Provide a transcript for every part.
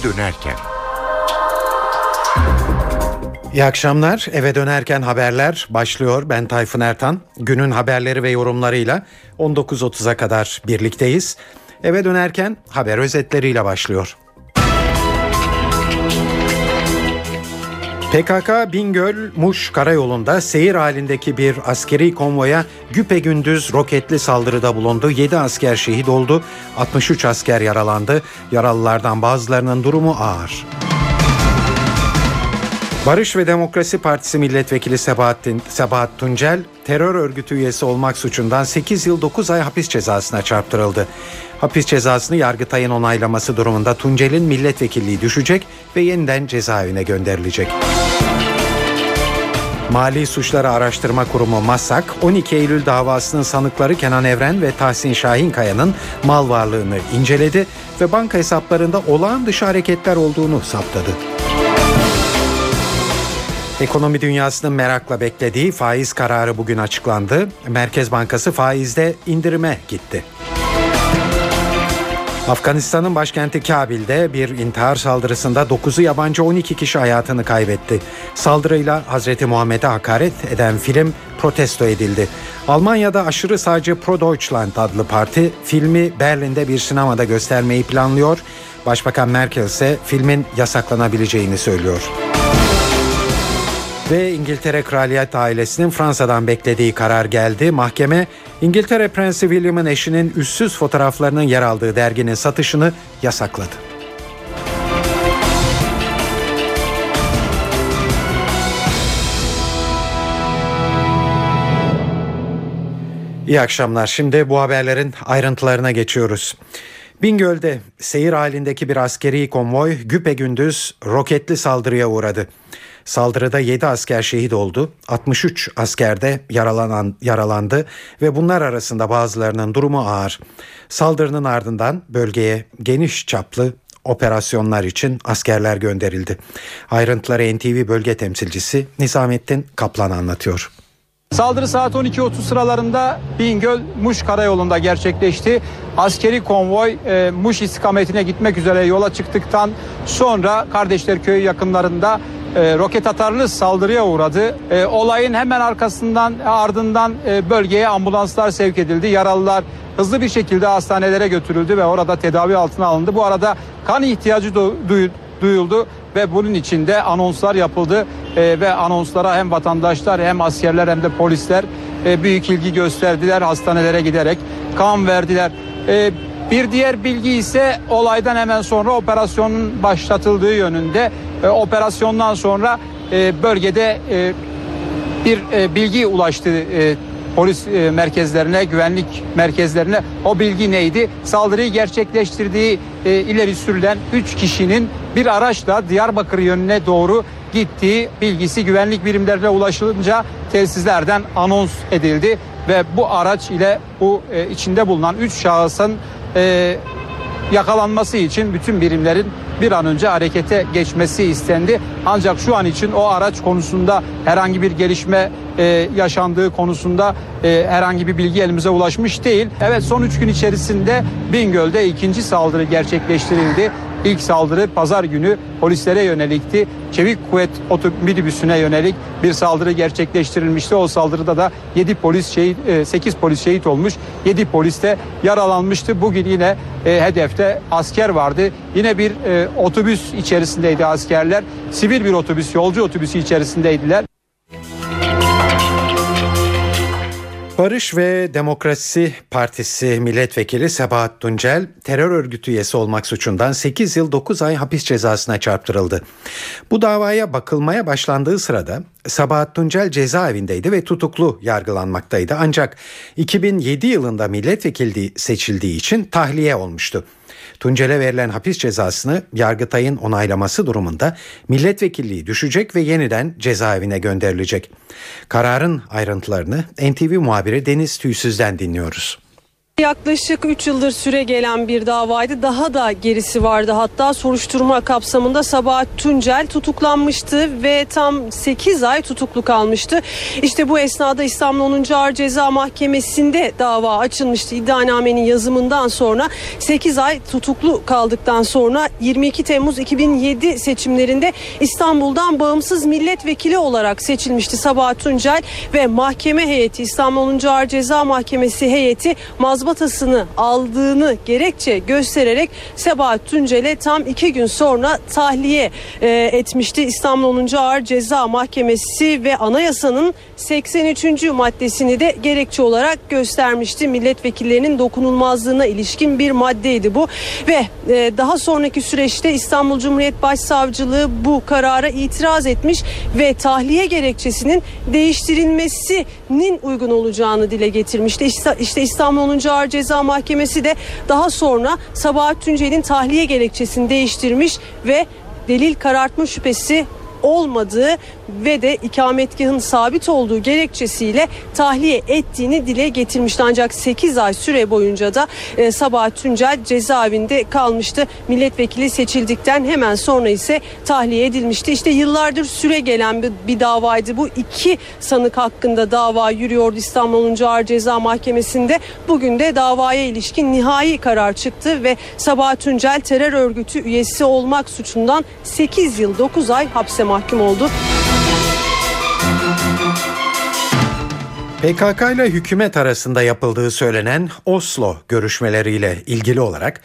eve dönerken. İyi akşamlar. Eve dönerken haberler başlıyor. Ben Tayfun Ertan. Günün haberleri ve yorumlarıyla 19.30'a kadar birlikteyiz. Eve dönerken haber özetleriyle başlıyor. PKK Bingöl-Muş karayolunda seyir halindeki bir askeri konvoya güpe gündüz roketli saldırıda bulundu. 7 asker şehit oldu, 63 asker yaralandı. Yaralılardan bazılarının durumu ağır. Barış ve Demokrasi Partisi Milletvekili Sebahattin, Sebahat Tuncel terör örgütü üyesi olmak suçundan 8 yıl 9 ay hapis cezasına çarptırıldı. Hapis cezasını Yargıtay'ın onaylaması durumunda Tuncel'in milletvekilliği düşecek ve yeniden cezaevine gönderilecek. Mali Suçları Araştırma Kurumu MASAK, 12 Eylül davasının sanıkları Kenan Evren ve Tahsin Şahinkaya'nın mal varlığını inceledi ve banka hesaplarında olağan dışı hareketler olduğunu saptadı. Ekonomi dünyasının merakla beklediği faiz kararı bugün açıklandı. Merkez Bankası faizde indirime gitti. Afganistan'ın başkenti Kabil'de bir intihar saldırısında 9'u yabancı 12 kişi hayatını kaybetti. Saldırıyla Hazreti Muhammed'e hakaret eden film protesto edildi. Almanya'da aşırı sağcı Pro Deutschland adlı parti filmi Berlin'de bir sinemada göstermeyi planlıyor. Başbakan Merkel ise filmin yasaklanabileceğini söylüyor. Ve İngiltere Kraliyet ailesinin Fransa'dan beklediği karar geldi. Mahkeme İngiltere Prensi William'ın eşinin üstsüz fotoğraflarının yer aldığı derginin satışını yasakladı. İyi akşamlar. Şimdi bu haberlerin ayrıntılarına geçiyoruz. Bingöl'de seyir halindeki bir askeri konvoy güpe gündüz roketli saldırıya uğradı. Saldırıda 7 asker şehit oldu, 63 asker de yaralanan, yaralandı ve bunlar arasında bazılarının durumu ağır. Saldırının ardından bölgeye geniş çaplı operasyonlar için askerler gönderildi. Ayrıntıları NTV bölge temsilcisi Nizamettin Kaplan anlatıyor. Saldırı saat 12.30 sıralarında Bingöl Muş karayolunda gerçekleşti. Askeri konvoy e, Muş istikametine gitmek üzere yola çıktıktan sonra Kardeşler Köyü yakınlarında e, roket atarlı saldırıya uğradı. E, olayın hemen arkasından ardından e, bölgeye ambulanslar sevk edildi. Yaralılar hızlı bir şekilde hastanelere götürüldü ve orada tedavi altına alındı. Bu arada kan ihtiyacı du- duyuldu ve bunun içinde anonslar yapıldı e, ve anonslara hem vatandaşlar hem askerler hem de polisler e, büyük ilgi gösterdiler hastanelere giderek kan verdiler. E, bir diğer bilgi ise olaydan hemen sonra operasyonun başlatıldığı yönünde. E, operasyondan sonra e, bölgede e, bir e, bilgi ulaştı e, polis e, merkezlerine, güvenlik merkezlerine. O bilgi neydi? Saldırıyı gerçekleştirdiği e, ileri sürülen 3 kişinin bir araçla Diyarbakır yönüne doğru gittiği bilgisi güvenlik birimlerine ulaşılınca tesislerden anons edildi ve bu araç ile bu e, içinde bulunan 3 şahısın e, yakalanması için bütün birimlerin bir an önce harekete geçmesi istendi. Ancak şu an için o araç konusunda herhangi bir gelişme e, yaşandığı konusunda e, herhangi bir bilgi elimize ulaşmış değil. Evet son 3 gün içerisinde Bingöl'de ikinci saldırı gerçekleştirildi. İlk saldırı pazar günü polislere yönelikti. Çevik kuvvet minibüsüne yönelik bir saldırı gerçekleştirilmişti. O saldırıda da 7 polis şehit 8 e, polis şehit olmuş. 7 polis de yaralanmıştı. Bugün yine e, hedefte asker vardı. Yine bir e, otobüs içerisindeydi askerler. Sivil bir otobüs, yolcu otobüsü içerisindeydiler. Barış ve Demokrasi Partisi milletvekili Sebahat Tuncel terör örgütü üyesi olmak suçundan 8 yıl 9 ay hapis cezasına çarptırıldı. Bu davaya bakılmaya başlandığı sırada Sabahat Tuncel cezaevindeydi ve tutuklu yargılanmaktaydı. Ancak 2007 yılında milletvekilliği seçildiği için tahliye olmuştu. Tuncel'e verilen hapis cezasını Yargıtay'ın onaylaması durumunda milletvekilliği düşecek ve yeniden cezaevine gönderilecek. Kararın ayrıntılarını NTV muhabiri Deniz Tüysüz'den dinliyoruz. Yaklaşık 3 yıldır süre gelen bir davaydı. Daha da gerisi vardı. Hatta soruşturma kapsamında Sabahat Tuncel tutuklanmıştı ve tam 8 ay tutuklu kalmıştı. İşte bu esnada İstanbul 10. Ağır Ceza Mahkemesi'nde dava açılmıştı. İddianamenin yazımından sonra 8 ay tutuklu kaldıktan sonra 22 Temmuz 2007 seçimlerinde İstanbul'dan bağımsız milletvekili olarak seçilmişti Sabahat Tuncel ve mahkeme heyeti İstanbul 10. Ağır Ceza Mahkemesi heyeti mazbat mazbatasını aldığını gerekçe göstererek Sebahat Tuncel'e tam iki gün sonra tahliye e, etmişti. İstanbul 10. Ağır Ceza Mahkemesi ve anayasanın 83. maddesini de gerekçe olarak göstermişti. Milletvekillerinin dokunulmazlığına ilişkin bir maddeydi bu ve e, daha sonraki süreçte İstanbul Cumhuriyet Başsavcılığı bu karara itiraz etmiş ve tahliye gerekçesinin değiştirilmesinin uygun olacağını dile getirmişti. İşte, işte İstanbul 10. Ağır Ceza Mahkemesi de daha sonra Sabahat Tuncel'in tahliye gerekçesini değiştirmiş ve delil karartma şüphesi olmadığı ve de ikametgahın sabit olduğu gerekçesiyle tahliye ettiğini dile getirmişti. Ancak 8 ay süre boyunca da e, Sabahat Tuncel cezaevinde kalmıştı. Milletvekili seçildikten hemen sonra ise tahliye edilmişti. İşte yıllardır süre gelen bir, bir davaydı. Bu iki sanık hakkında dava yürüyordu İstanbul 10. Ağır Ceza Mahkemesi'nde. Bugün de davaya ilişkin nihai karar çıktı ve Sabahat Tuncel terör örgütü üyesi olmak suçundan 8 yıl 9 ay hapse mahkum oldu. PKK ile hükümet arasında yapıldığı söylenen Oslo görüşmeleriyle ilgili olarak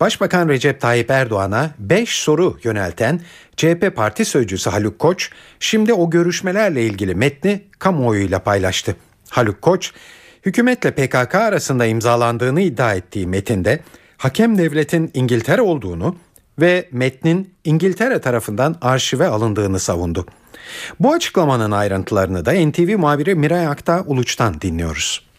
Başbakan Recep Tayyip Erdoğan'a 5 soru yönelten CHP Parti Sözcüsü Haluk Koç şimdi o görüşmelerle ilgili metni kamuoyuyla paylaştı. Haluk Koç, hükümetle PKK arasında imzalandığını iddia ettiği metinde hakem devletin İngiltere olduğunu ve metnin İngiltere tarafından arşive alındığını savundu. Bu açıklamanın ayrıntılarını da NTV muhabiri Miray Akta Uluç'tan dinliyoruz.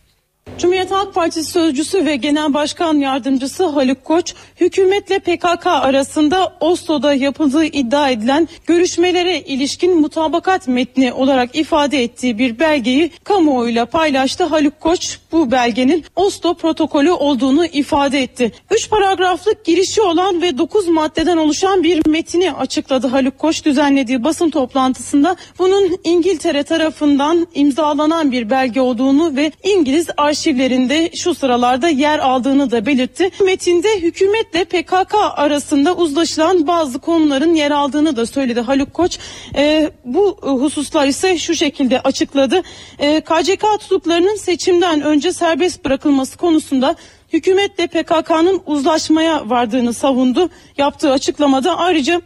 Cumhuriyet Halk Partisi sözcüsü ve Genel Başkan Yardımcısı Haluk Koç, hükümetle PKK arasında Oslo'da yapıldığı iddia edilen görüşmelere ilişkin mutabakat metni olarak ifade ettiği bir belgeyi kamuoyuyla paylaştı. Haluk Koç bu belgenin Oslo protokolü olduğunu ifade etti. Üç paragraflık girişi olan ve dokuz maddeden oluşan bir metini açıkladı Haluk Koç düzenlediği basın toplantısında. Bunun İngiltere tarafından imzalanan bir belge olduğunu ve İngiliz arşivlerinde şu sıralarda yer aldığını da belirtti. Metinde hükümetle PKK arasında uzlaşılan bazı konuların yer aldığını da söyledi Haluk Koç. E, bu hususlar ise şu şekilde açıkladı. E, KCK tutuklarının seçimden önce serbest bırakılması konusunda hükümetle PKK'nın uzlaşmaya vardığını savundu. Yaptığı açıklamada ayrıca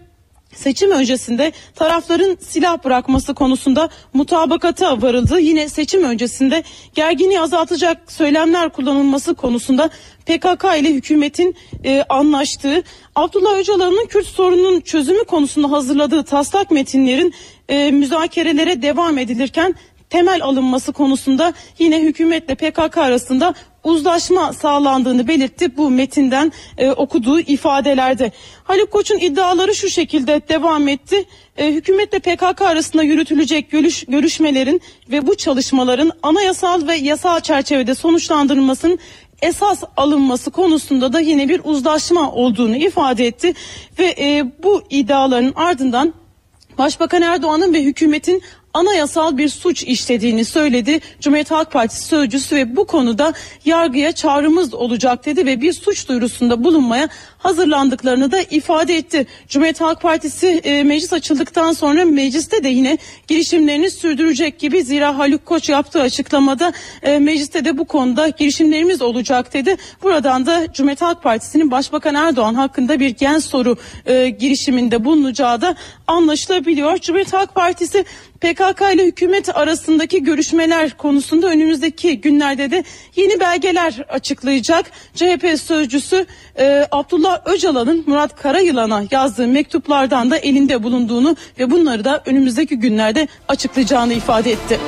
Seçim öncesinde tarafların silah bırakması konusunda mutabakata varıldı. Yine seçim öncesinde gerginliği azaltacak söylemler kullanılması konusunda PKK ile hükümetin e, anlaştığı, Abdullah Öcalan'ın Kürt sorununun çözümü konusunda hazırladığı taslak metinlerin e, müzakerelere devam edilirken temel alınması konusunda yine hükümetle PKK arasında uzlaşma sağlandığını belirtti bu metinden e, okuduğu ifadelerde. Haluk Koç'un iddiaları şu şekilde devam etti. E, hükümetle PKK arasında yürütülecek görüş, görüşmelerin ve bu çalışmaların anayasal ve yasal çerçevede sonuçlandırılmasının esas alınması konusunda da yine bir uzlaşma olduğunu ifade etti ve e, bu iddiaların ardından Başbakan Erdoğan'ın ve hükümetin anayasal bir suç işlediğini söyledi. Cumhuriyet Halk Partisi sözcüsü ve bu konuda yargıya çağrımız olacak dedi ve bir suç duyurusunda bulunmaya hazırlandıklarını da ifade etti. Cumhuriyet Halk Partisi e, meclis açıldıktan sonra mecliste de yine girişimlerini sürdürecek gibi zira Haluk Koç yaptığı açıklamada e, mecliste de bu konuda girişimlerimiz olacak dedi. Buradan da Cumhuriyet Halk Partisi'nin Başbakan Erdoğan hakkında bir gen soru e, girişiminde bulunacağı da anlaşılabiliyor. Cumhuriyet Halk Partisi PKK ile hükümet arasındaki görüşmeler konusunda önümüzdeki günlerde de yeni belgeler açıklayacak. CHP sözcüsü e, Abdullah Öcalan'ın Murat Karayılan'a yazdığı mektuplardan da elinde bulunduğunu ve bunları da önümüzdeki günlerde açıklayacağını ifade etti.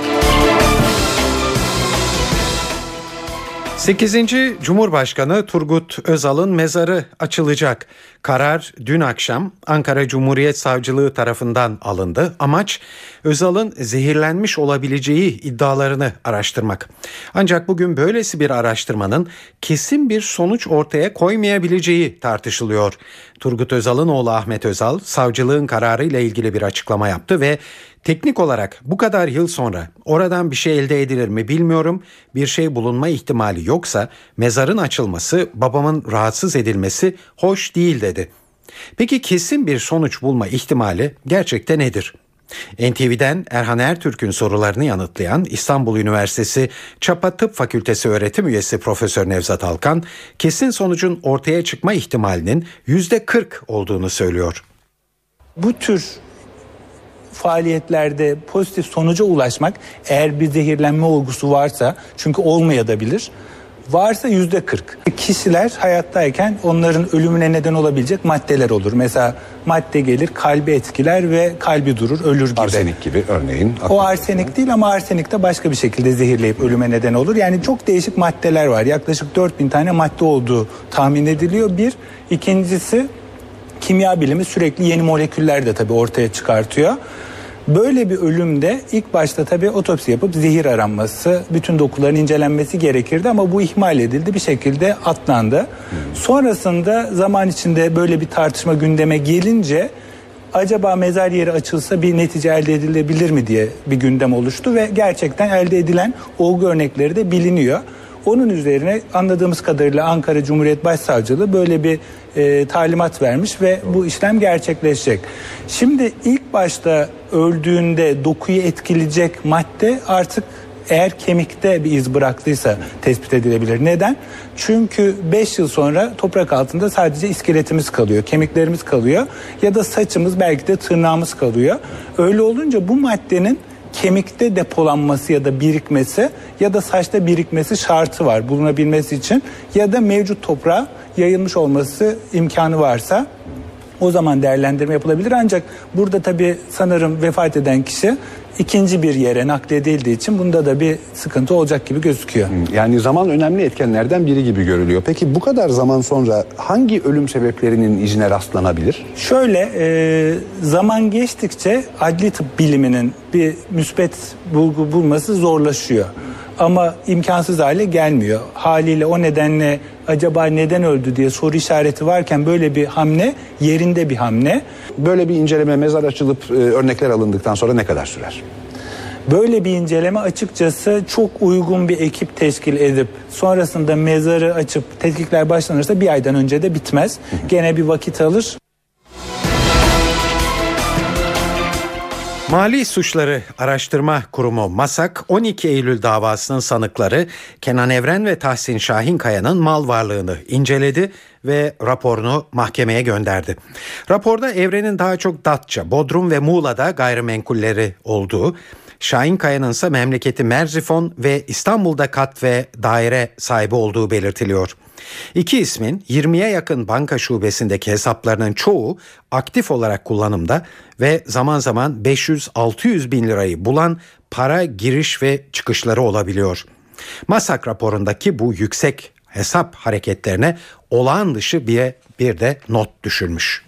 8. Cumhurbaşkanı Turgut Özal'ın mezarı açılacak. Karar dün akşam Ankara Cumhuriyet Savcılığı tarafından alındı. Amaç Özal'ın zehirlenmiş olabileceği iddialarını araştırmak. Ancak bugün böylesi bir araştırmanın kesin bir sonuç ortaya koymayabileceği tartışılıyor. Turgut Özal'ın oğlu Ahmet Özal savcılığın kararı ile ilgili bir açıklama yaptı ve teknik olarak bu kadar yıl sonra oradan bir şey elde edilir mi bilmiyorum. Bir şey bulunma ihtimali yoksa mezarın açılması, babamın rahatsız edilmesi hoş değil dedi. Peki kesin bir sonuç bulma ihtimali gerçekte nedir? NTV'den Erhan Ertürk'ün sorularını yanıtlayan İstanbul Üniversitesi Çapa Tıp Fakültesi öğretim üyesi Profesör Nevzat Alkan, kesin sonucun ortaya çıkma ihtimalinin %40 olduğunu söylüyor. Bu tür faaliyetlerde pozitif sonuca ulaşmak eğer bir zehirlenme olgusu varsa çünkü olmayabilir varsa yüzde 40. Kişiler hayattayken onların ölümüne neden olabilecek maddeler olur. Mesela madde gelir kalbi etkiler ve kalbi durur ölür gibi. Arsenik gibi örneğin. O arsenik değil ama arsenik de başka bir şekilde zehirleyip ölüme neden olur. Yani çok değişik maddeler var. Yaklaşık 4000 tane madde olduğu tahmin ediliyor. Bir. ikincisi kimya bilimi sürekli yeni moleküller de tabii ortaya çıkartıyor. Böyle bir ölümde ilk başta tabii otopsi yapıp zehir aranması, bütün dokuların incelenmesi gerekirdi ama bu ihmal edildi bir şekilde atlandı. Sonrasında zaman içinde böyle bir tartışma gündeme gelince acaba mezar yeri açılsa bir netice elde edilebilir mi diye bir gündem oluştu ve gerçekten elde edilen olgu örnekleri de biliniyor. Onun üzerine anladığımız kadarıyla Ankara Cumhuriyet Başsavcılığı böyle bir e, talimat vermiş ve bu işlem gerçekleşecek. Şimdi ilk başta öldüğünde dokuyu etkileyecek madde artık eğer kemikte bir iz bıraktıysa tespit edilebilir. Neden? Çünkü 5 yıl sonra toprak altında sadece iskeletimiz kalıyor, kemiklerimiz kalıyor ya da saçımız belki de tırnağımız kalıyor. Öyle olunca bu maddenin kemikte depolanması ya da birikmesi ya da saçta birikmesi şartı var bulunabilmesi için. Ya da mevcut toprağa yayılmış olması imkanı varsa o zaman değerlendirme yapılabilir. Ancak burada tabii sanırım vefat eden kişi ikinci bir yere nakledildiği için bunda da bir sıkıntı olacak gibi gözüküyor. Yani zaman önemli etkenlerden biri gibi görülüyor. Peki bu kadar zaman sonra hangi ölüm sebeplerinin izine rastlanabilir? Şöyle e, zaman geçtikçe adli tıp biliminin bir müspet bulgu bulması zorlaşıyor. Ama imkansız hale gelmiyor. Haliyle o nedenle acaba neden öldü diye soru işareti varken böyle bir hamle yerinde bir hamle. Böyle bir inceleme mezar açılıp e, örnekler alındıktan sonra ne kadar sürer? Böyle bir inceleme açıkçası çok uygun bir ekip teşkil edip sonrasında mezarı açıp tetkikler başlanırsa bir aydan önce de bitmez. Gene bir vakit alır. Mali Suçları Araştırma Kurumu MASAK 12 Eylül davasının sanıkları Kenan Evren ve Tahsin Şahinkaya'nın mal varlığını inceledi ve raporunu mahkemeye gönderdi. Raporda Evren'in daha çok Datça, Bodrum ve Muğla'da gayrimenkulleri olduğu, Şahinkaya'nın ise memleketi Merzifon ve İstanbul'da kat ve daire sahibi olduğu belirtiliyor. İki ismin 20'ye yakın banka şubesindeki hesaplarının çoğu aktif olarak kullanımda ve zaman zaman 500-600 bin lirayı bulan para giriş ve çıkışları olabiliyor. Masak raporundaki bu yüksek hesap hareketlerine olağan dışı bir, bir de not düşülmüş.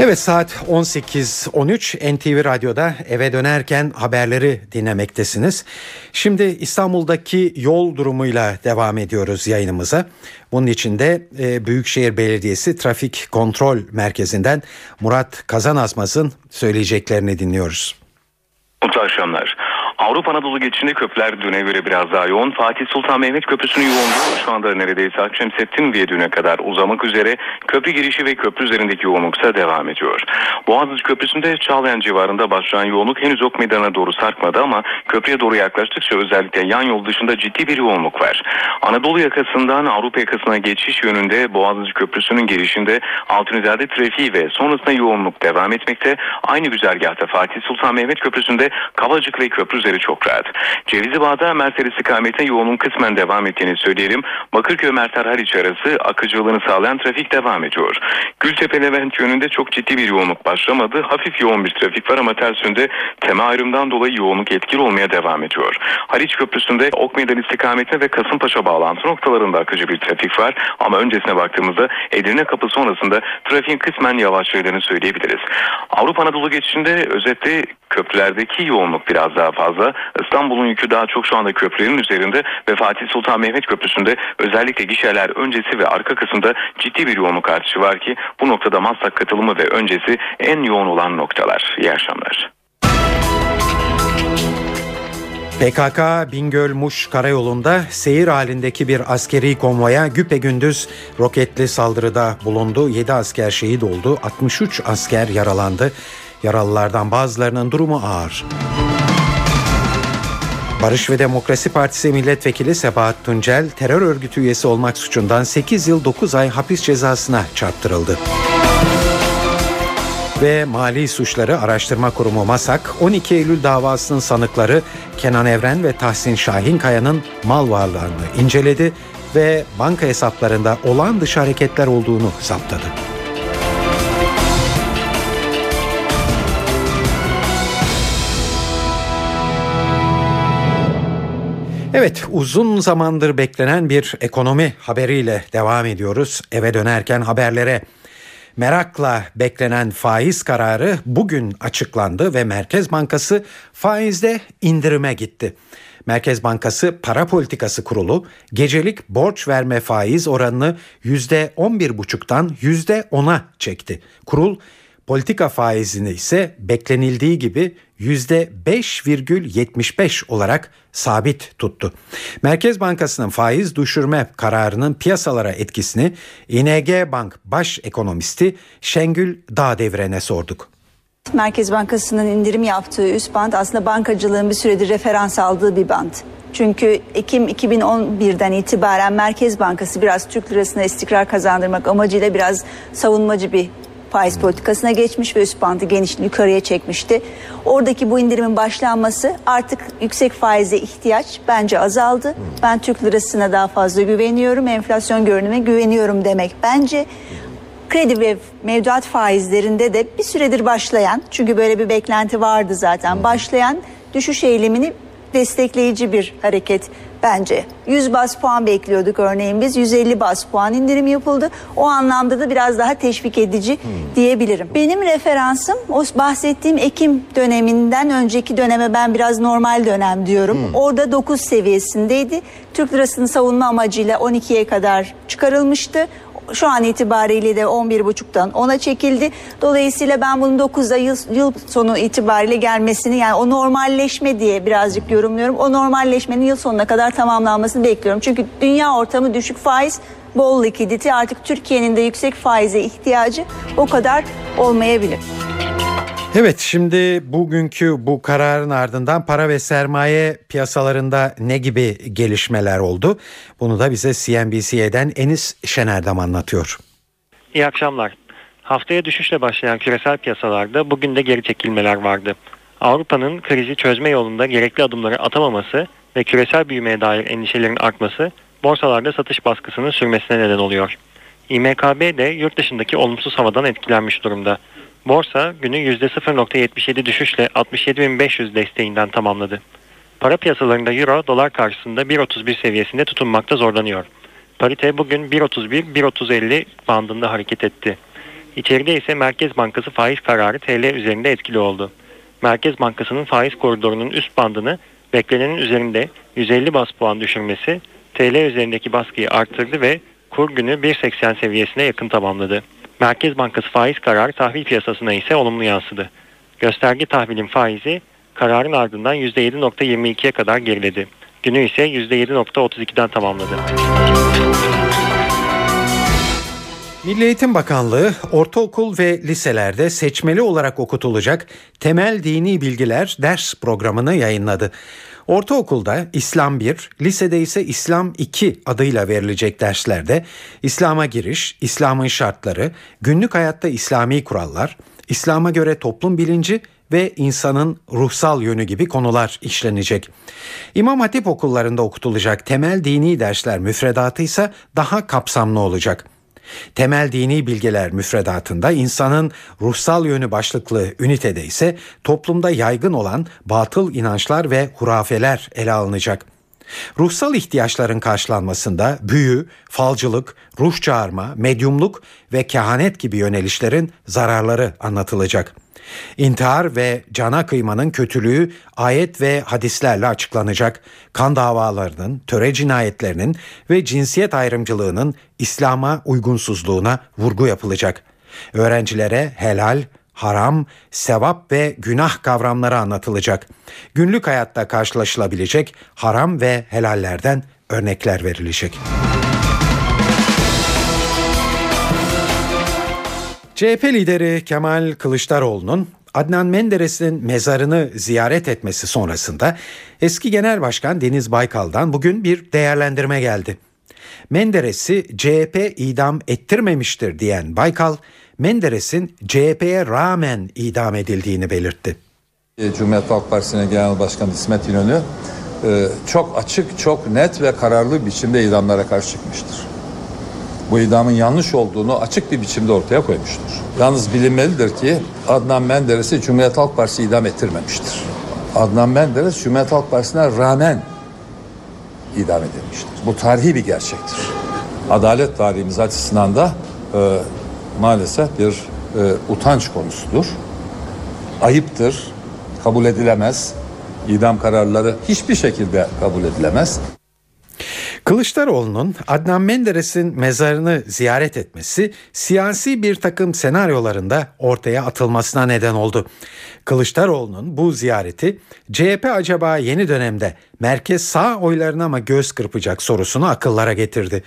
Evet saat 18.13 NTV Radyo'da eve dönerken haberleri dinlemektesiniz. Şimdi İstanbul'daki yol durumuyla devam ediyoruz yayınımıza. Bunun için de e, Büyükşehir Belediyesi Trafik Kontrol Merkezi'nden Murat Kazanazmaz'ın söyleyeceklerini dinliyoruz. Mutlu akşamlar. Avrupa Anadolu geçişinde köprüler düne göre biraz daha yoğun. Fatih Sultan Mehmet Köprüsü'nün yoğunluğu şu anda neredeyse Akşemseddin Viyadüğü'ne kadar uzamak üzere. Köprü girişi ve köprü üzerindeki yoğunluk ise devam ediyor. Boğaziçi Köprüsü'nde Çağlayan civarında başlayan yoğunluk henüz Ok Meydanı'na doğru sarkmadı ama köprüye doğru yaklaştıkça özellikle yan yol dışında ciddi bir yoğunluk var. Anadolu yakasından Avrupa yakasına geçiş yönünde Boğaziçi Köprüsü'nün girişinde Altunizade trafiği ve sonrasında yoğunluk devam etmekte. Aynı güzergahta Fatih Sultan Mehmet Köprüsü'nde Kavacık ve köprü üzeri göre çok rahat. Cevizli Bağ'da Mercedes istikametine yoğunluğun kısmen devam ettiğini söyleyelim. Bakırköy Mertar Haliç arası akıcılığını sağlayan trafik devam ediyor. Gültepe Levent yönünde çok ciddi bir yoğunluk başlamadı. Hafif yoğun bir trafik var ama ters yönde tema ayrımdan dolayı yoğunluk etkili olmaya devam ediyor. Haliç Köprüsü'nde Ok Meydan istikametine ve Kasımpaşa bağlantı noktalarında akıcı bir trafik var. Ama öncesine baktığımızda Edirne Kapı sonrasında trafiğin kısmen yavaşladığını söyleyebiliriz. Avrupa Anadolu geçişinde özetle köprülerdeki yoğunluk biraz daha fazla. İstanbul'un yükü daha çok şu anda köprülerin üzerinde ve Fatih Sultan Mehmet Köprüsü'nde özellikle gişeler öncesi ve arka kısımda ciddi bir yoğunluk artışı var ki bu noktada Maslak katılımı ve öncesi en yoğun olan noktalar. İyi akşamlar. PKK Bingöl-Muş karayolunda seyir halindeki bir askeri konvoya güpegündüz roketli saldırıda bulundu. 7 asker şehit oldu, 63 asker yaralandı. Yaralılardan bazılarının durumu ağır. Barış ve Demokrasi Partisi milletvekili Sebahat Tuncel terör örgütü üyesi olmak suçundan 8 yıl 9 ay hapis cezasına çarptırıldı. Ve Mali Suçları Araştırma Kurumu MASAK 12 Eylül davasının sanıkları Kenan Evren ve Tahsin Şahinkaya'nın mal varlığını inceledi ve banka hesaplarında olağan dışı hareketler olduğunu saptadı. Evet uzun zamandır beklenen bir ekonomi haberiyle devam ediyoruz. Eve dönerken haberlere merakla beklenen faiz kararı bugün açıklandı ve Merkez Bankası faizde indirime gitti. Merkez Bankası Para Politikası Kurulu gecelik borç verme faiz oranını %11,5'tan %10'a çekti. Kurul politika faizini ise beklenildiği gibi %5,75 olarak sabit tuttu. Merkez Bankası'nın faiz düşürme kararının piyasalara etkisini ING Bank baş ekonomisti Şengül Dağdevren'e sorduk. Merkez Bankası'nın indirim yaptığı üst band aslında bankacılığın bir süredir referans aldığı bir band. Çünkü Ekim 2011'den itibaren Merkez Bankası biraz Türk lirasına istikrar kazandırmak amacıyla biraz savunmacı bir faiz politikasına geçmiş ve üst bandı geniş yukarıya çekmişti. Oradaki bu indirimin başlanması artık yüksek faize ihtiyaç bence azaldı. Ben Türk lirasına daha fazla güveniyorum. Enflasyon görünüme güveniyorum demek bence. Kredi ve mevduat faizlerinde de bir süredir başlayan çünkü böyle bir beklenti vardı zaten başlayan düşüş eğilimini destekleyici bir hareket bence. 100 bas puan bekliyorduk örneğin biz 150 bas puan indirim yapıldı. O anlamda da biraz daha teşvik edici hmm. diyebilirim. Benim referansım o bahsettiğim Ekim döneminden önceki döneme ben biraz normal dönem diyorum. Hmm. Orada 9 seviyesindeydi. Türk lirasını savunma amacıyla 12'ye kadar çıkarılmıştı şu an itibariyle de 11.5'tan 10'a çekildi. Dolayısıyla ben bunun 9'da yıl, yıl sonu itibariyle gelmesini yani o normalleşme diye birazcık yorumluyorum. O normalleşmenin yıl sonuna kadar tamamlanmasını bekliyorum. Çünkü dünya ortamı düşük faiz, bol likidite artık Türkiye'nin de yüksek faize ihtiyacı o kadar olmayabilir. Evet şimdi bugünkü bu kararın ardından para ve sermaye piyasalarında ne gibi gelişmeler oldu? Bunu da bize CNBC'den Enis Şenerdam anlatıyor. İyi akşamlar. Haftaya düşüşle başlayan küresel piyasalarda bugün de geri çekilmeler vardı. Avrupa'nın krizi çözme yolunda gerekli adımları atamaması ve küresel büyümeye dair endişelerin artması borsalarda satış baskısının sürmesine neden oluyor. İMKB de yurt dışındaki olumsuz havadan etkilenmiş durumda. Borsa günü %0.77 düşüşle 67.500 desteğinden tamamladı. Para piyasalarında Euro dolar karşısında 1.31 seviyesinde tutunmakta zorlanıyor. Parite bugün 1.31-1.30-50 bandında hareket etti. İçeride ise Merkez Bankası faiz kararı TL üzerinde etkili oldu. Merkez Bankası'nın faiz koridorunun üst bandını beklenenin üzerinde 150 bas puan düşürmesi TL üzerindeki baskıyı arttırdı ve kur günü 1.80 seviyesine yakın tamamladı. Merkez Bankası faiz kararı tahvil piyasasına ise olumlu yansıdı. Gösterge tahvilin faizi kararın ardından %7.22'ye kadar geriledi. Günü ise %7.32'den tamamladı. Milli Eğitim Bakanlığı ortaokul ve liselerde seçmeli olarak okutulacak temel dini bilgiler ders programını yayınladı. Ortaokulda İslam 1, lisede ise İslam 2 adıyla verilecek derslerde İslam'a giriş, İslam'ın şartları, günlük hayatta İslami kurallar, İslam'a göre toplum bilinci ve insanın ruhsal yönü gibi konular işlenecek. İmam Hatip okullarında okutulacak temel dini dersler müfredatı ise daha kapsamlı olacak. Temel dini bilgiler müfredatında insanın ruhsal yönü başlıklı ünitede ise toplumda yaygın olan batıl inançlar ve hurafeler ele alınacak. Ruhsal ihtiyaçların karşılanmasında büyü, falcılık, ruh çağırma, medyumluk ve kehanet gibi yönelişlerin zararları anlatılacak. İntihar ve cana kıymanın kötülüğü ayet ve hadislerle açıklanacak. Kan davalarının, töre cinayetlerinin ve cinsiyet ayrımcılığının İslam'a uygunsuzluğuna vurgu yapılacak. Öğrencilere helal, haram, sevap ve günah kavramları anlatılacak. Günlük hayatta karşılaşılabilecek haram ve helallerden örnekler verilecek. CHP lideri Kemal Kılıçdaroğlu'nun Adnan Menderes'in mezarını ziyaret etmesi sonrasında eski Genel Başkan Deniz Baykal'dan bugün bir değerlendirme geldi. Menderes'i CHP idam ettirmemiştir diyen Baykal, Menderes'in CHP'ye rağmen idam edildiğini belirtti. Cumhuriyet Halk Partisi'ne Genel Başkan İsmet İnönü e, çok açık, çok net ve kararlı biçimde idamlara karşı çıkmıştır. Bu idamın yanlış olduğunu açık bir biçimde ortaya koymuştur. Yalnız bilinmelidir ki Adnan Menderes'i Cumhuriyet Halk Partisi idam ettirmemiştir. Adnan Menderes Cumhuriyet Halk Partisi'ne rağmen idam edilmiştir. Bu tarihi bir gerçektir. Adalet tarihimiz açısından da e, maalesef bir e, utanç konusudur. Ayıptır, kabul edilemez. İdam kararları hiçbir şekilde kabul edilemez. Kılıçdaroğlu'nun Adnan Menderes'in mezarını ziyaret etmesi siyasi bir takım senaryolarında ortaya atılmasına neden oldu. Kılıçdaroğlu'nun bu ziyareti CHP acaba yeni dönemde merkez sağ oylarına mı göz kırpacak sorusunu akıllara getirdi.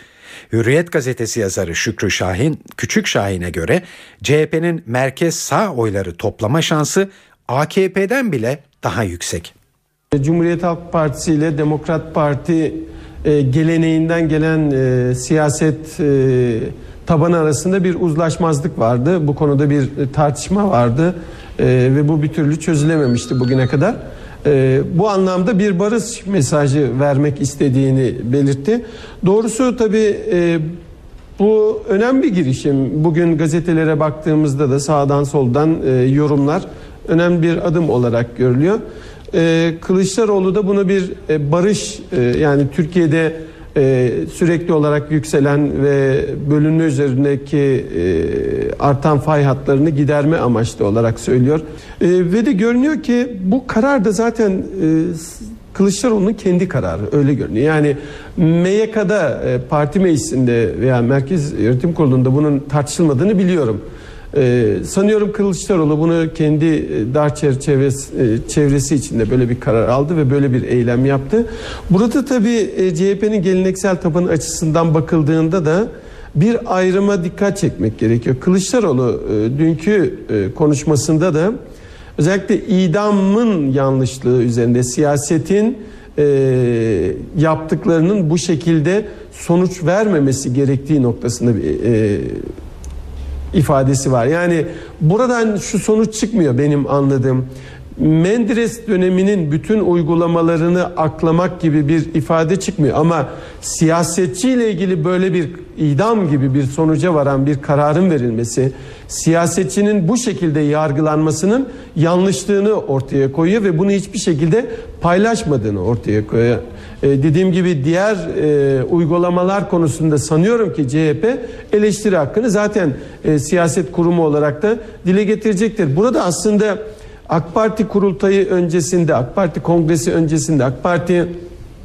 Hürriyet gazetesi yazarı Şükrü Şahin, Küçük Şahin'e göre CHP'nin merkez sağ oyları toplama şansı AKP'den bile daha yüksek. Cumhuriyet Halk Partisi ile Demokrat Parti e, geleneğinden gelen e, siyaset e, tabanı arasında bir uzlaşmazlık vardı. Bu konuda bir tartışma vardı e, ve bu bir türlü çözülememişti bugüne kadar. E, bu anlamda bir barış mesajı vermek istediğini belirtti. Doğrusu tabii e, bu önemli bir girişim. Bugün gazetelere baktığımızda da sağdan soldan e, yorumlar önemli bir adım olarak görülüyor. Ee, Kılıçdaroğlu da bunu bir e, barış e, yani Türkiye'de e, sürekli olarak yükselen ve bölünme üzerindeki e, artan fay hatlarını giderme amaçlı olarak söylüyor. E, ve de görünüyor ki bu karar da zaten e, Kılıçdaroğlu'nun kendi kararı öyle görünüyor. Yani MYK'da e, parti meclisinde veya Merkez Yönetim Kurulu'nda bunun tartışılmadığını biliyorum. Ee, sanıyorum Kılıçdaroğlu bunu kendi e, dar çerçevesi, e, çevresi içinde böyle bir karar aldı ve böyle bir eylem yaptı. Burada tabii e, CHP'nin geleneksel tabanı açısından bakıldığında da bir ayrıma dikkat çekmek gerekiyor. Kılıçdaroğlu dünkü konuşmasında da özellikle idamın yanlışlığı üzerinde siyasetin e, yaptıklarının bu şekilde sonuç vermemesi gerektiği noktasında e, ifadesi var. Yani buradan şu sonuç çıkmıyor benim anladığım. Menderes döneminin bütün uygulamalarını aklamak gibi bir ifade çıkmıyor ama siyasetçiyle ilgili böyle bir idam gibi bir sonuca varan bir kararın verilmesi siyasetçinin bu şekilde yargılanmasının yanlışlığını ortaya koyuyor ve bunu hiçbir şekilde paylaşmadığını ortaya koyuyor. Ee, dediğim gibi diğer e, uygulamalar konusunda sanıyorum ki CHP eleştiri hakkını zaten e, siyaset kurumu olarak da dile getirecektir. Burada aslında AK Parti kurultayı öncesinde, AK Parti kongresi öncesinde, AK Parti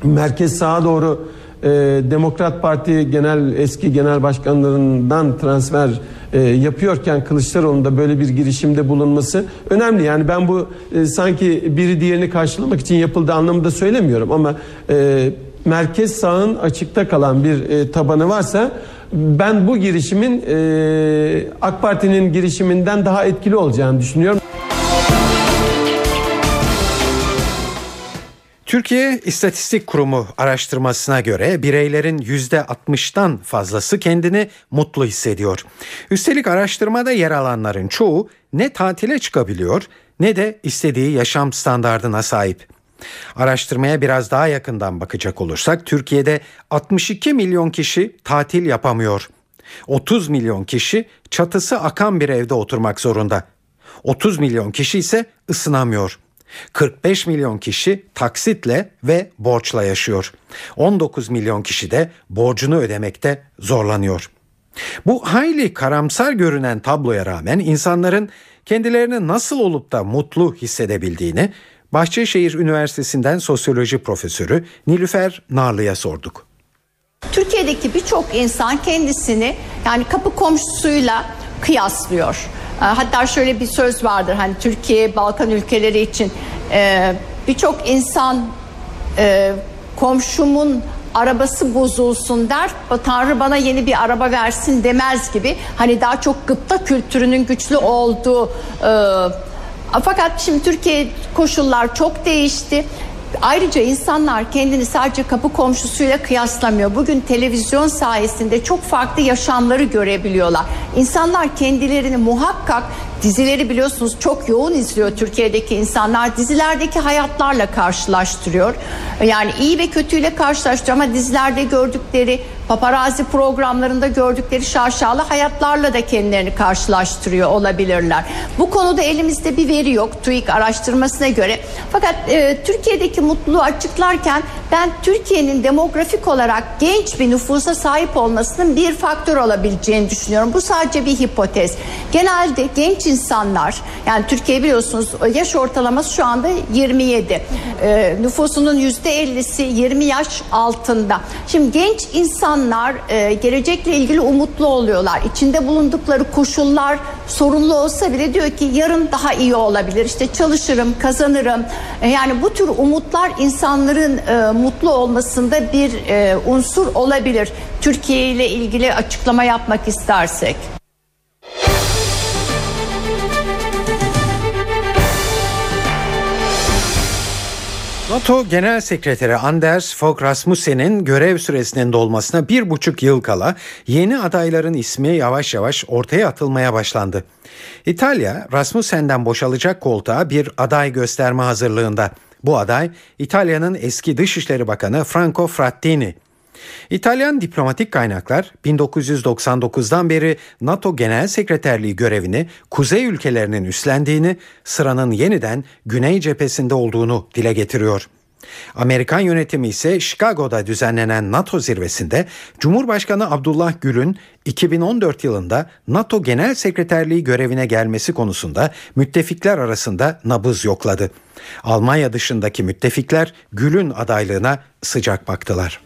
merkez sağa doğru e, Demokrat Parti genel eski genel başkanlarından transfer e, yapıyorken Kılıçdaroğlu'nun da böyle bir girişimde bulunması önemli. Yani ben bu e, sanki biri diğerini karşılamak için yapıldığı anlamında söylemiyorum ama e, merkez sağın açıkta kalan bir tabanı varsa ben bu girişimin AK Parti'nin girişiminden daha etkili olacağını düşünüyorum. Türkiye İstatistik Kurumu araştırmasına göre bireylerin %60'tan fazlası kendini mutlu hissediyor. Üstelik araştırmada yer alanların çoğu ne tatile çıkabiliyor ne de istediği yaşam standardına sahip. Araştırmaya biraz daha yakından bakacak olursak Türkiye'de 62 milyon kişi tatil yapamıyor. 30 milyon kişi çatısı akan bir evde oturmak zorunda. 30 milyon kişi ise ısınamıyor. 45 milyon kişi taksitle ve borçla yaşıyor. 19 milyon kişi de borcunu ödemekte zorlanıyor. Bu hayli karamsar görünen tabloya rağmen insanların kendilerini nasıl olup da mutlu hissedebildiğini Bahçeşehir Üniversitesi'nden sosyoloji profesörü Nilüfer Narlı'ya sorduk. Türkiye'deki birçok insan kendisini yani kapı komşusuyla kıyaslıyor. Ee, Hatta şöyle bir söz vardır hani Türkiye Balkan ülkeleri için e, birçok insan e, komşumun arabası bozulsun der Tanrı bana yeni bir araba versin demez gibi hani daha çok gıpta kültürünün güçlü olduğu e, fakat şimdi Türkiye koşullar çok değişti. Ayrıca insanlar kendini sadece kapı komşusuyla kıyaslamıyor. Bugün televizyon sayesinde çok farklı yaşamları görebiliyorlar. İnsanlar kendilerini muhakkak dizileri biliyorsunuz çok yoğun izliyor Türkiye'deki insanlar. Dizilerdeki hayatlarla karşılaştırıyor. Yani iyi ve kötüyle karşılaştırıyor ama dizilerde gördükleri paparazzi programlarında gördükleri şaşalı hayatlarla da kendilerini karşılaştırıyor olabilirler. Bu konuda elimizde bir veri yok TÜİK araştırmasına göre. Fakat e, Türkiye'deki mutluluğu açıklarken ben Türkiye'nin demografik olarak genç bir nüfusa sahip olmasının bir faktör olabileceğini düşünüyorum. Bu sadece bir hipotez. Genelde genç insanlar yani Türkiye biliyorsunuz yaş ortalaması şu anda 27. E, nüfusunun %50'si 20 yaş altında. Şimdi genç insanlar e, gelecekle ilgili umutlu oluyorlar. İçinde bulundukları koşullar sorunlu olsa bile diyor ki yarın daha iyi olabilir. İşte çalışırım, kazanırım. E, yani bu tür umutlar insanların e, mutlu olmasında bir e, unsur olabilir. Türkiye ile ilgili açıklama yapmak istersek. NATO Genel Sekreteri Anders Fogh Rasmussen'in görev süresinin dolmasına bir buçuk yıl kala yeni adayların ismi yavaş yavaş ortaya atılmaya başlandı. İtalya, Rasmussen'den boşalacak koltuğa bir aday gösterme hazırlığında. Bu aday İtalya'nın eski Dışişleri Bakanı Franco Frattini. İtalyan diplomatik kaynaklar 1999'dan beri NATO Genel Sekreterliği görevini kuzey ülkelerinin üstlendiğini, sıranın yeniden güney cephesinde olduğunu dile getiriyor. Amerikan yönetimi ise Chicago'da düzenlenen NATO zirvesinde Cumhurbaşkanı Abdullah Gül'ün 2014 yılında NATO Genel Sekreterliği görevine gelmesi konusunda müttefikler arasında nabız yokladı. Almanya dışındaki müttefikler Gül'ün adaylığına sıcak baktılar.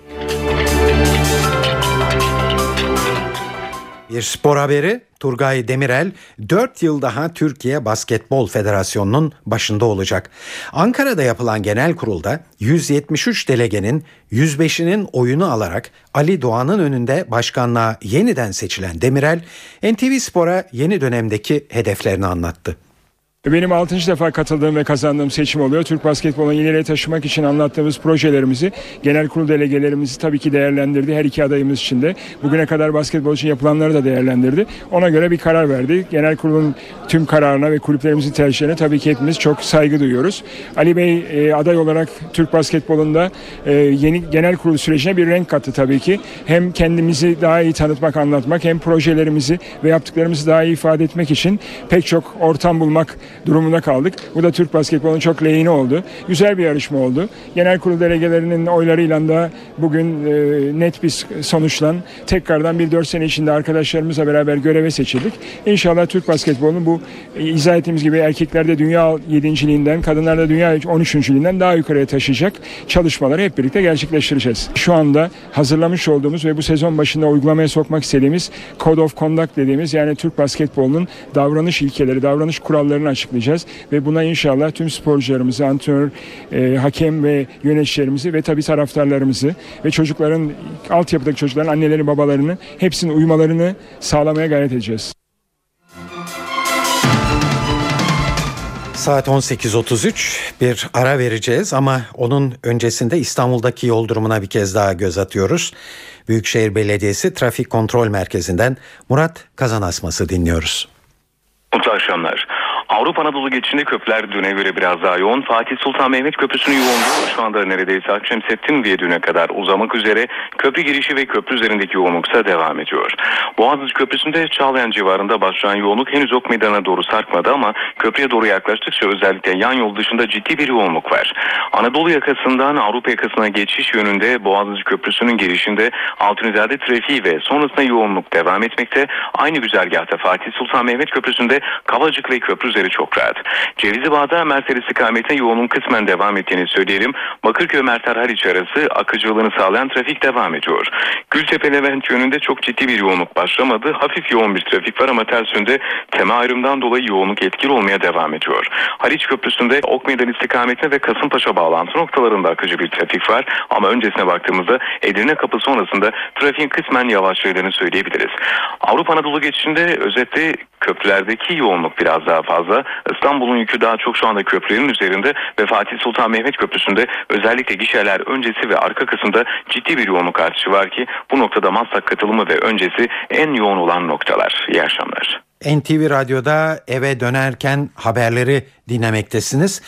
Bir spor haberi Turgay Demirel 4 yıl daha Türkiye Basketbol Federasyonu'nun başında olacak. Ankara'da yapılan genel kurulda 173 delegenin 105'inin oyunu alarak Ali Doğan'ın önünde başkanlığa yeniden seçilen Demirel NTV Spor'a yeni dönemdeki hedeflerini anlattı. Benim 6. defa katıldığım ve kazandığım seçim oluyor. Türk basketbolunu ileriye taşımak için anlattığımız projelerimizi genel kurul delegelerimizi tabii ki değerlendirdi. Her iki adayımız için de. Bugüne kadar basketbol için yapılanları da değerlendirdi. Ona göre bir karar verdi. Genel kurulun tüm kararına ve kulüplerimizin tercihlerine tabii ki hepimiz çok saygı duyuyoruz. Ali Bey e, aday olarak Türk basketbolunda e, yeni genel kurul sürecine bir renk kattı tabii ki. Hem kendimizi daha iyi tanıtmak, anlatmak hem projelerimizi ve yaptıklarımızı daha iyi ifade etmek için pek çok ortam bulmak durumunda kaldık. Bu da Türk basketbolunun çok lehine oldu. Güzel bir yarışma oldu. Genel kurul delegelerinin oylarıyla da bugün e, net bir sonuçlan tekrardan bir 4 sene içinde arkadaşlarımızla beraber göreve seçildik. İnşallah Türk basketbolunu bu e, izah ettiğimiz gibi erkeklerde dünya 7.liğinden, kadınlarda dünya 13.liğinden daha yukarıya taşıyacak çalışmaları hep birlikte gerçekleştireceğiz. Şu anda hazırlamış olduğumuz ve bu sezon başında uygulamaya sokmak istediğimiz Code of Conduct dediğimiz yani Türk basketbolunun davranış ilkeleri, davranış kurallarını açıklayacağız ve buna inşallah tüm sporcularımızı, antrenör, e, hakem ve yöneticilerimizi ve tabii taraftarlarımızı ve çocukların altyapıdaki çocukların anneleri babalarını hepsinin uymalarını sağlamaya gayret edeceğiz. Saat 18.33 bir ara vereceğiz ama onun öncesinde İstanbul'daki yol durumuna bir kez daha göz atıyoruz. Büyükşehir Belediyesi Trafik Kontrol Merkezi'nden Murat Kazanasması dinliyoruz. Mutlu akşamlar. Avrupa Anadolu geçişinde köprüler düne göre biraz daha yoğun. Fatih Sultan Mehmet Köprüsü'nün yoğunluğu şu anda neredeyse Akşemseddin Viyadüğü'ne kadar uzamak üzere. Köprü girişi ve köprü üzerindeki yoğunluksa devam ediyor. Boğaziçi Köprüsü'nde Çağlayan civarında başlayan yoğunluk henüz Ok Meydanı'na doğru sarkmadı ama köprüye doğru yaklaştıkça özellikle yan yol dışında ciddi bir yoğunluk var. Anadolu yakasından Avrupa yakasına geçiş yönünde Boğaziçi Köprüsü'nün girişinde Altunizade trafiği ve sonrasında yoğunluk devam etmekte. Aynı güzergahta Fatih Sultan Mehmet Köprüsü'nde Kavacık ve köprü üzeri çok rahat. Cevizli Bağ'da Mercedes istikametine yoğunluğun kısmen devam ettiğini söyleyelim. Bakırköy Merter Haliç arası akıcılığını sağlayan trafik devam ediyor. Gültepe Levent yönünde çok ciddi bir yoğunluk başlamadı. Hafif yoğun bir trafik var ama ters yönde tema ayrımdan dolayı yoğunluk etkili olmaya devam ediyor. Haliç Köprüsü'nde Ok Meydan istikametine ve Kasımpaşa bağlantı noktalarında akıcı bir trafik var. Ama öncesine baktığımızda Edirne Kapı sonrasında trafiğin kısmen yavaşladığını söyleyebiliriz. Avrupa Anadolu geçişinde özetle köprülerdeki yoğunluk biraz daha fazla. İstanbul'un yükü daha çok şu anda köprülerin üzerinde ve Fatih Sultan Mehmet Köprüsü'nde özellikle gişeler öncesi ve arka kısımda ciddi bir yoğunluk artışı var ki bu noktada Maslak katılımı ve öncesi en yoğun olan noktalar. İyi akşamlar. NTV Radyo'da eve dönerken haberleri dinlemektesiniz.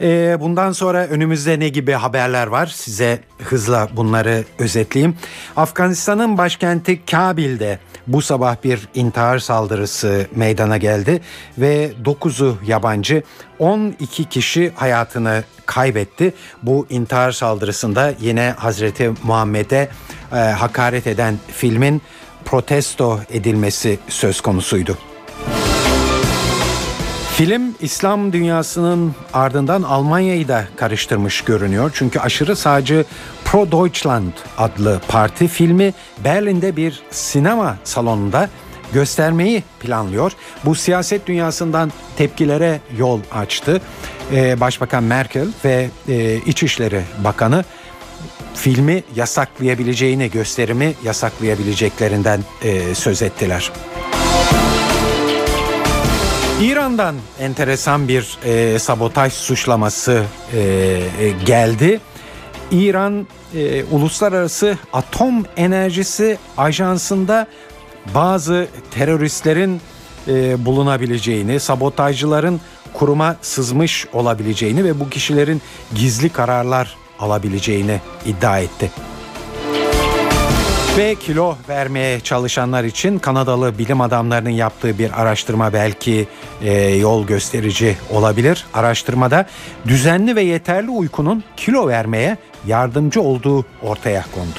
Ee, bundan sonra önümüzde ne gibi haberler var? Size hızla bunları özetleyeyim. Afganistan'ın başkenti Kabil'de bu sabah bir intihar saldırısı meydana geldi ve 9'u yabancı 12 kişi hayatını kaybetti. Bu intihar saldırısında yine Hazreti Muhammed'e e, hakaret eden filmin protesto edilmesi söz konusuydu. Film İslam dünyasının ardından Almanya'yı da karıştırmış görünüyor. Çünkü aşırı sağcı Pro Deutschland adlı parti filmi Berlin'de bir sinema salonunda göstermeyi planlıyor. Bu siyaset dünyasından tepkilere yol açtı. Ee, Başbakan Merkel ve e, İçişleri Bakanı filmi yasaklayabileceğini, gösterimi yasaklayabileceklerinden e, söz ettiler. İran'dan enteresan bir e, sabotaj suçlaması e, e, geldi. İran e, Uluslararası Atom Enerjisi Ajansı'nda bazı teröristlerin e, bulunabileceğini, sabotajcıların kuruma sızmış olabileceğini ve bu kişilerin gizli kararlar alabileceğini iddia etti. Ve kilo vermeye çalışanlar için Kanadalı bilim adamlarının yaptığı bir araştırma belki e, yol gösterici olabilir. Araştırmada düzenli ve yeterli uykunun kilo vermeye yardımcı olduğu ortaya kondu.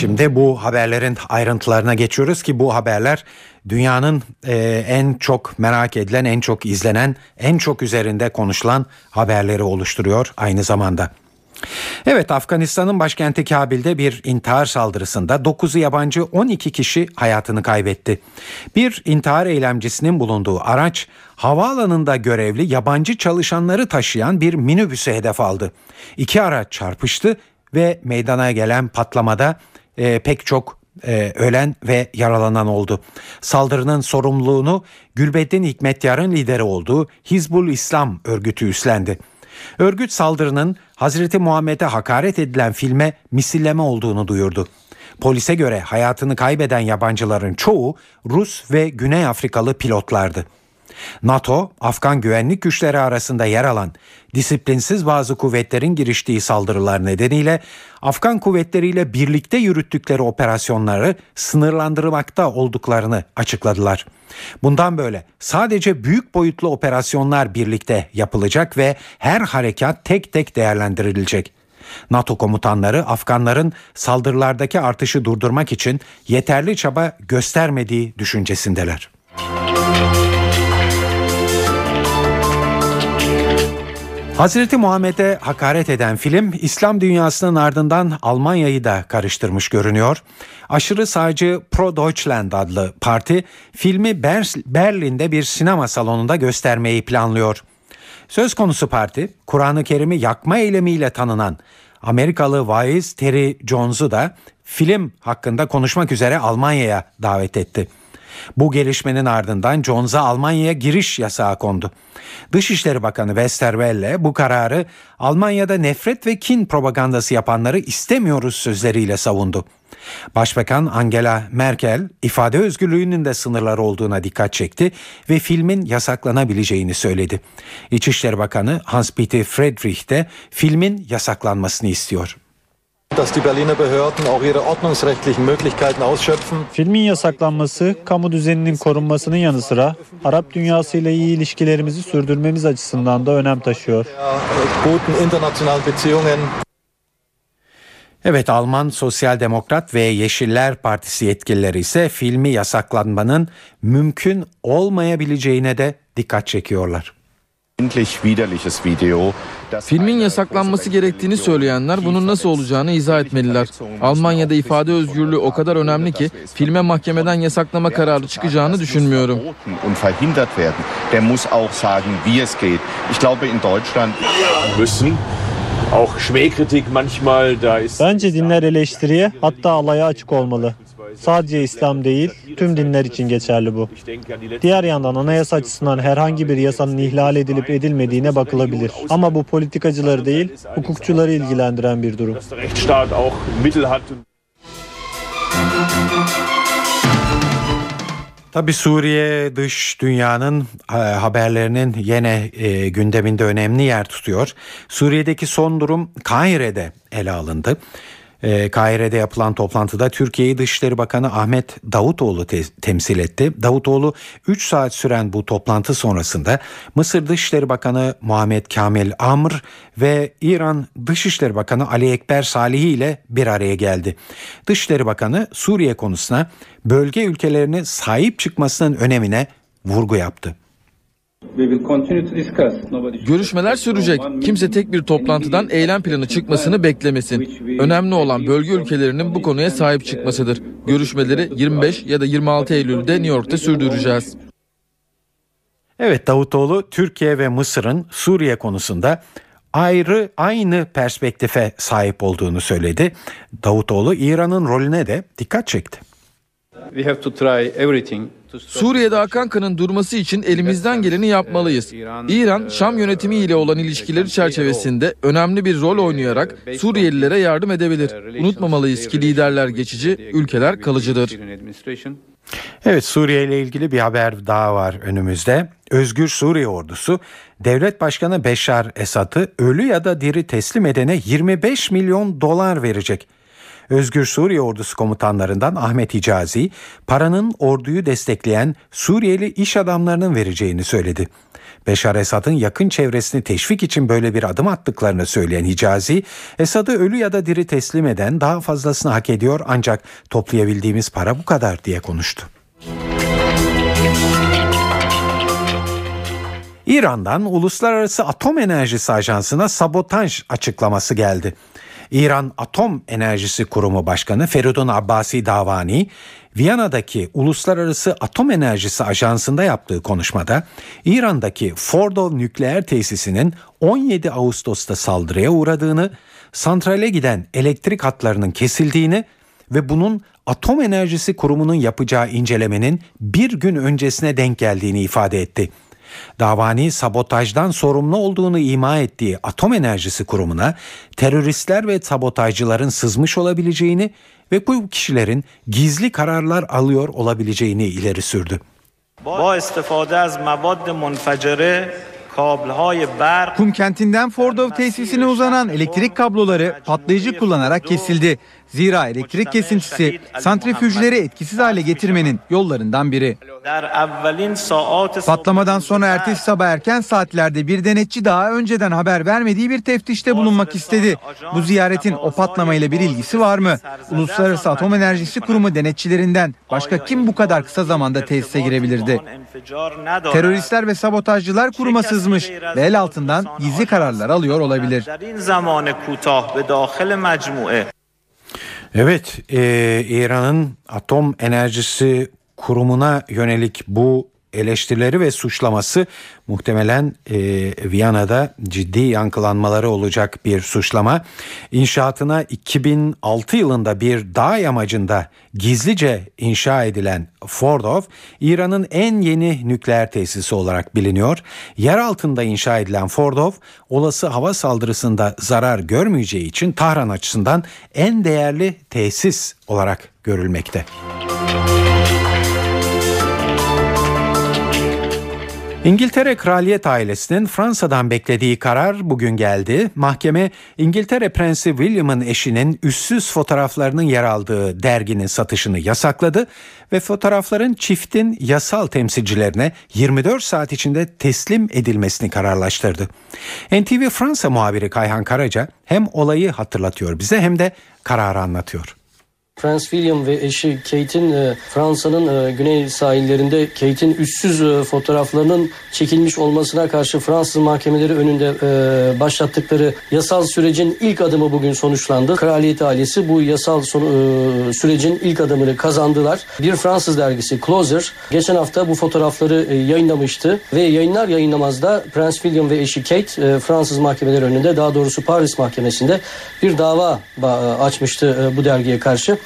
Şimdi bu haberlerin ayrıntılarına geçiyoruz ki bu haberler dünyanın e, en çok merak edilen, en çok izlenen, en çok üzerinde konuşulan haberleri oluşturuyor aynı zamanda. Evet Afganistan'ın başkenti Kabil'de bir intihar saldırısında 9'u yabancı 12 kişi hayatını kaybetti. Bir intihar eylemcisinin bulunduğu araç havaalanında görevli yabancı çalışanları taşıyan bir minibüse hedef aldı. İki araç çarpıştı ve meydana gelen patlamada e, pek çok e, ölen ve yaralanan oldu. Saldırının sorumluluğunu Gülbettin Hikmetyar'ın lideri olduğu Hizbul İslam örgütü üstlendi. Örgüt saldırının Hazreti Muhammed'e hakaret edilen filme misilleme olduğunu duyurdu. Polise göre hayatını kaybeden yabancıların çoğu Rus ve Güney Afrikalı pilotlardı. NATO, Afgan güvenlik güçleri arasında yer alan disiplinsiz bazı kuvvetlerin giriştiği saldırılar nedeniyle Afgan kuvvetleriyle birlikte yürüttükleri operasyonları sınırlandırmakta olduklarını açıkladılar. Bundan böyle sadece büyük boyutlu operasyonlar birlikte yapılacak ve her harekat tek tek değerlendirilecek. NATO komutanları Afganların saldırılardaki artışı durdurmak için yeterli çaba göstermediği düşüncesindeler. Hazreti Muhammed'e hakaret eden film İslam dünyasının ardından Almanya'yı da karıştırmış görünüyor. Aşırı sağcı Pro Deutschland adlı parti filmi Berlin'de bir sinema salonunda göstermeyi planlıyor. Söz konusu parti Kur'an-ı Kerim'i yakma eylemiyle tanınan Amerikalı vaiz Terry Jones'u da film hakkında konuşmak üzere Almanya'ya davet etti. Bu gelişmenin ardından Jones'a Almanya'ya giriş yasağı kondu. Dışişleri Bakanı Westerwelle bu kararı Almanya'da nefret ve kin propagandası yapanları istemiyoruz sözleriyle savundu. Başbakan Angela Merkel ifade özgürlüğünün de sınırları olduğuna dikkat çekti ve filmin yasaklanabileceğini söyledi. İçişleri Bakanı Hans-Peter Friedrich de filmin yasaklanmasını istiyor. Dass die Berliner Behörden auch ihre ordnungsrechtlichen Möglichkeiten ausschöpfen. Filmin yasaklanması, kamu düzeninin korunmasının yanı sıra Arap dünyasıyla iyi ilişkilerimizi sürdürmemiz açısından da önem taşıyor. Guten internationalen Beziehungen Evet Alman Sosyal Demokrat ve Yeşiller Partisi yetkilileri ise filmi yasaklanmanın mümkün olmayabileceğine de dikkat çekiyorlar. Filmin yasaklanması gerektiğini söyleyenler bunun nasıl olacağını izah etmeliler. Almanya'da ifade özgürlüğü o kadar önemli ki filme mahkemeden yasaklama kararı çıkacağını düşünmüyorum. und verhindert werden, der muss auch sagen, wie es geht. Ich glaube, in Deutschland müssen auch Schmähkritik manchmal da ist. Bence dinler eleştiriye hatta alaya açık olmalı. Sadece İslam değil, tüm dinler için geçerli bu. Diğer yandan anayasa açısından herhangi bir yasanın ihlal edilip edilmediğine bakılabilir. Ama bu politikacıları değil, hukukçuları ilgilendiren bir durum. Tabi Suriye dış dünyanın e, haberlerinin yine e, gündeminde önemli yer tutuyor. Suriye'deki son durum Kahire'de ele alındı. E, Kahire'de yapılan toplantıda Türkiye'yi Dışişleri Bakanı Ahmet Davutoğlu te- temsil etti. Davutoğlu 3 saat süren bu toplantı sonrasında Mısır Dışişleri Bakanı Muhammed Kamil Amr ve İran Dışişleri Bakanı Ali Ekber Salihi ile bir araya geldi. Dışişleri Bakanı Suriye konusuna bölge ülkelerine sahip çıkmasının önemine vurgu yaptı. Görüşmeler sürecek. Kimse tek bir toplantıdan eylem planı çıkmasını beklemesin. Önemli olan bölge ülkelerinin bu konuya sahip çıkmasıdır. Görüşmeleri 25 ya da 26 Eylül'de New York'ta sürdüreceğiz. Evet Davutoğlu Türkiye ve Mısır'ın Suriye konusunda ayrı aynı perspektife sahip olduğunu söyledi. Davutoğlu İran'ın rolüne de dikkat çekti. We have to try everything Suriye'de akan kanın durması için elimizden geleni yapmalıyız. İran, Şam yönetimi ile olan ilişkileri çerçevesinde önemli bir rol oynayarak Suriyelilere yardım edebilir. Unutmamalıyız ki liderler geçici, ülkeler kalıcıdır. Evet Suriye ile ilgili bir haber daha var önümüzde. Özgür Suriye ordusu devlet başkanı Beşar Esad'ı ölü ya da diri teslim edene 25 milyon dolar verecek. Özgür Suriye Ordusu komutanlarından Ahmet Hicazi, paranın orduyu destekleyen Suriyeli iş adamlarının vereceğini söyledi. Beşar Esad'ın yakın çevresini teşvik için böyle bir adım attıklarını söyleyen Hicazi, Esad'ı ölü ya da diri teslim eden daha fazlasını hak ediyor ancak toplayabildiğimiz para bu kadar diye konuştu. İran'dan Uluslararası Atom Enerjisi Ajansı'na sabotaj açıklaması geldi. İran Atom Enerjisi Kurumu Başkanı Feridun Abbasi Davani, Viyana'daki Uluslararası Atom Enerjisi Ajansı'nda yaptığı konuşmada İran'daki Fordo nükleer tesisinin 17 Ağustos'ta saldırıya uğradığını, santrale giden elektrik hatlarının kesildiğini ve bunun Atom Enerjisi Kurumu'nun yapacağı incelemenin bir gün öncesine denk geldiğini ifade etti. Davani sabotajdan sorumlu olduğunu ima ettiği Atom Enerjisi Kurumu'na teröristler ve sabotajcıların sızmış olabileceğini ve bu kişilerin gizli kararlar alıyor olabileceğini ileri sürdü. با استفاده از مواد منفجره کابلهای برق Kum kentinden Fordov tesisine uzanan elektrik kabloları patlayıcı kullanarak kesildi. Zira elektrik kesintisi santrifüjleri etkisiz hale getirmenin yollarından biri. Patlamadan sonra ertesi sabah erken saatlerde bir denetçi daha önceden haber vermediği bir teftişte bulunmak istedi. Bu ziyaretin o patlamayla bir ilgisi var mı? Uluslararası Atom Enerjisi Kurumu denetçilerinden başka kim bu kadar kısa zamanda tesise girebilirdi? Teröristler ve sabotajcılar kuruma sızmış ve el altından gizli kararlar alıyor olabilir. Evet, e, İran'ın atom enerjisi kurumuna yönelik bu eleştirileri ve suçlaması muhtemelen e, Viyana'da ciddi yankılanmaları olacak bir suçlama. İnşaatına 2006 yılında bir dağ yamacında gizlice inşa edilen Fordov, İran'ın en yeni nükleer tesisi olarak biliniyor. Yer altında inşa edilen Fordov, olası hava saldırısında zarar görmeyeceği için Tahran açısından en değerli tesis olarak görülmekte. İngiltere kraliyet ailesinin Fransa'dan beklediği karar bugün geldi. Mahkeme İngiltere Prensi William'ın eşinin üssüz fotoğraflarının yer aldığı derginin satışını yasakladı ve fotoğrafların çiftin yasal temsilcilerine 24 saat içinde teslim edilmesini kararlaştırdı. NTV Fransa muhabiri Kayhan Karaca hem olayı hatırlatıyor bize hem de kararı anlatıyor. Prens William ve eşi Kate'in e, Fransa'nın e, güney sahillerinde Kate'in üstsüz e, fotoğraflarının çekilmiş olmasına karşı Fransız mahkemeleri önünde başlattıkları yasal sürecin ilk adımı bugün sonuçlandı. Kraliyet ailesi bu yasal sürecin ilk adımını kazandılar. Bir Fransız dergisi Closer geçen hafta bu fotoğrafları yayınlamıştı ve yayınlar yayınlamaz da Prens William ve eşi Kate Fransız mahkemeleri önünde daha doğrusu Paris mahkemesinde bir dava açmıştı bu dergiye karşı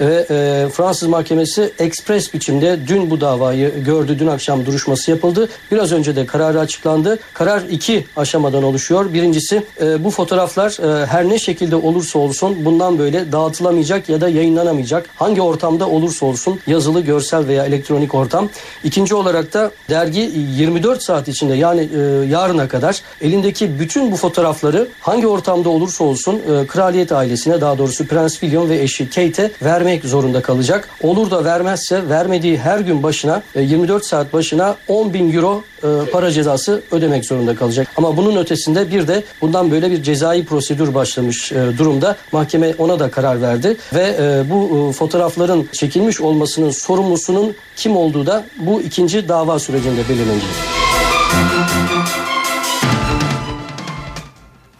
ve e, Fransız mahkemesi ekspres biçimde dün bu davayı gördü. Dün akşam duruşması yapıldı. Biraz önce de kararı açıklandı. Karar iki aşamadan oluşuyor. Birincisi e, bu fotoğraflar e, her ne şekilde olursa olsun bundan böyle dağıtılamayacak ya da yayınlanamayacak. Hangi ortamda olursa olsun yazılı, görsel veya elektronik ortam. İkinci olarak da dergi 24 saat içinde yani e, yarına kadar elindeki bütün bu fotoğrafları hangi ortamda olursa olsun e, kraliyet ailesine daha doğrusu Prens William ve eşi Kate'e vermek zorunda kalacak. Olur da vermezse vermediği her gün başına 24 e, saat başına 10 bin euro e, para cezası ödemek zorunda kalacak. Ama bunun ötesinde bir de bundan böyle bir cezai prosedür başlamış e, durumda. Mahkeme ona da karar verdi ve bu fotoğrafların çekilmiş olmasının sorumlusunun kim olduğu da bu ikinci dava sürecinde belirlenecek.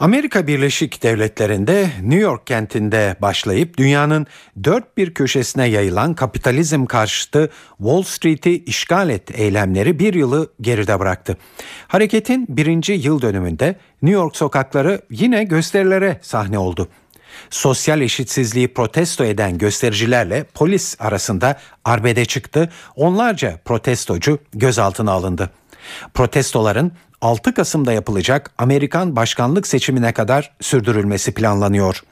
Amerika Birleşik Devletleri'nde New York kentinde başlayıp dünyanın dört bir köşesine yayılan kapitalizm karşıtı Wall Street'i işgal et eylemleri bir yılı geride bıraktı. Hareketin birinci yıl dönümünde New York sokakları yine gösterilere sahne oldu. Sosyal eşitsizliği protesto eden göstericilerle polis arasında arbede çıktı. Onlarca protestocu gözaltına alındı. Protestoların 6 Kasım'da yapılacak Amerikan başkanlık seçimine kadar sürdürülmesi planlanıyor.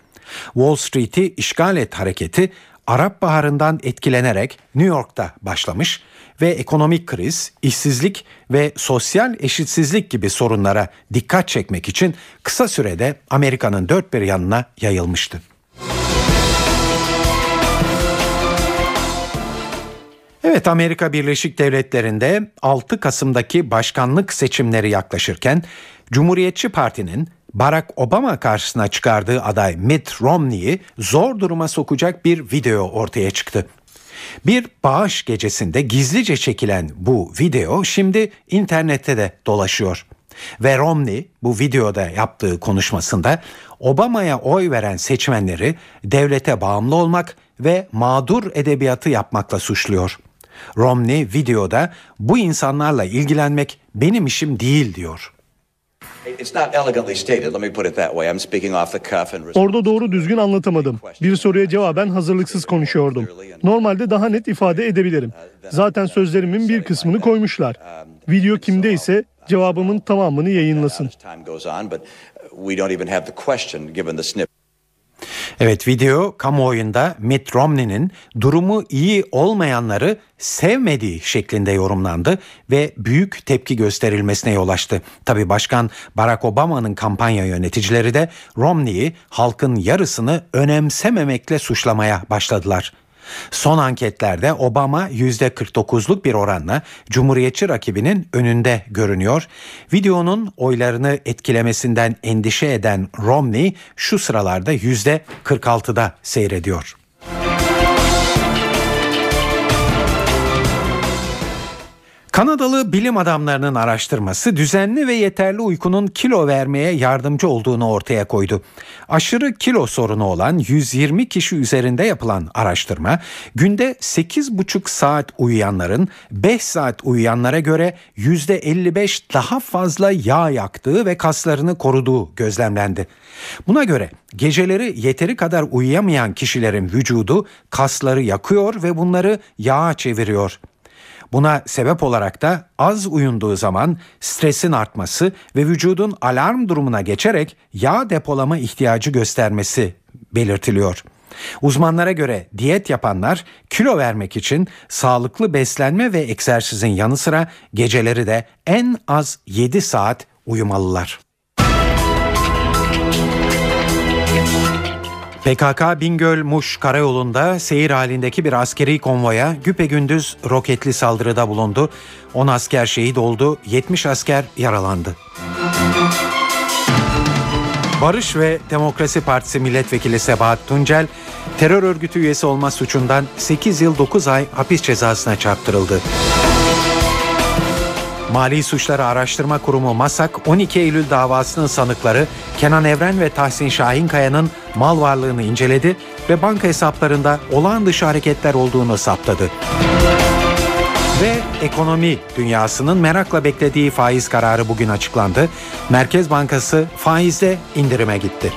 Wall Street'i işgal et hareketi Arap Baharı'ndan etkilenerek New York'ta başlamış ve ekonomik kriz, işsizlik ve sosyal eşitsizlik gibi sorunlara dikkat çekmek için kısa sürede Amerika'nın dört bir yanına yayılmıştı. Evet Amerika Birleşik Devletleri'nde 6 Kasım'daki başkanlık seçimleri yaklaşırken Cumhuriyetçi Parti'nin Barack Obama karşısına çıkardığı aday Mitt Romney'i zor duruma sokacak bir video ortaya çıktı. Bir bağış gecesinde gizlice çekilen bu video şimdi internette de dolaşıyor. Ve Romney bu videoda yaptığı konuşmasında Obama'ya oy veren seçmenleri devlete bağımlı olmak ve mağdur edebiyatı yapmakla suçluyor. Romney videoda bu insanlarla ilgilenmek benim işim değil diyor. Orada doğru düzgün anlatamadım. Bir soruya cevaben hazırlıksız konuşuyordum. Normalde daha net ifade edebilirim. Zaten sözlerimin bir kısmını koymuşlar. Video kimdeyse cevabımın tamamını yayınlasın. Evet video kamuoyunda Mitt Romney'nin durumu iyi olmayanları sevmediği şeklinde yorumlandı ve büyük tepki gösterilmesine yol açtı. Tabi Başkan Barack Obama'nın kampanya yöneticileri de Romney'i halkın yarısını önemsememekle suçlamaya başladılar. Son anketlerde Obama %49'luk bir oranla Cumhuriyetçi rakibinin önünde görünüyor. Videonun oylarını etkilemesinden endişe eden Romney şu sıralarda %46'da seyrediyor. Kanadalı bilim adamlarının araştırması düzenli ve yeterli uykunun kilo vermeye yardımcı olduğunu ortaya koydu. Aşırı kilo sorunu olan 120 kişi üzerinde yapılan araştırma günde 8,5 saat uyuyanların 5 saat uyuyanlara göre %55 daha fazla yağ yaktığı ve kaslarını koruduğu gözlemlendi. Buna göre geceleri yeteri kadar uyuyamayan kişilerin vücudu kasları yakıyor ve bunları yağa çeviriyor. Buna sebep olarak da az uyunduğu zaman stresin artması ve vücudun alarm durumuna geçerek yağ depolama ihtiyacı göstermesi belirtiliyor. Uzmanlara göre diyet yapanlar kilo vermek için sağlıklı beslenme ve egzersizin yanı sıra geceleri de en az 7 saat uyumalılar. PKK Bingöl-Muş karayolunda seyir halindeki bir askeri konvoya güpegündüz roketli saldırıda bulundu. 10 asker şehit oldu, 70 asker yaralandı. Barış ve Demokrasi Partisi Milletvekili Sebahat Tuncel, terör örgütü üyesi olma suçundan 8 yıl 9 ay hapis cezasına çarptırıldı. Mali Suçları Araştırma Kurumu MASAK 12 Eylül davasının sanıkları Kenan Evren ve Tahsin Şahinkaya'nın mal varlığını inceledi ve banka hesaplarında olağan dışı hareketler olduğunu saptadı. Ve ekonomi dünyasının merakla beklediği faiz kararı bugün açıklandı. Merkez Bankası faizde indirime gitti.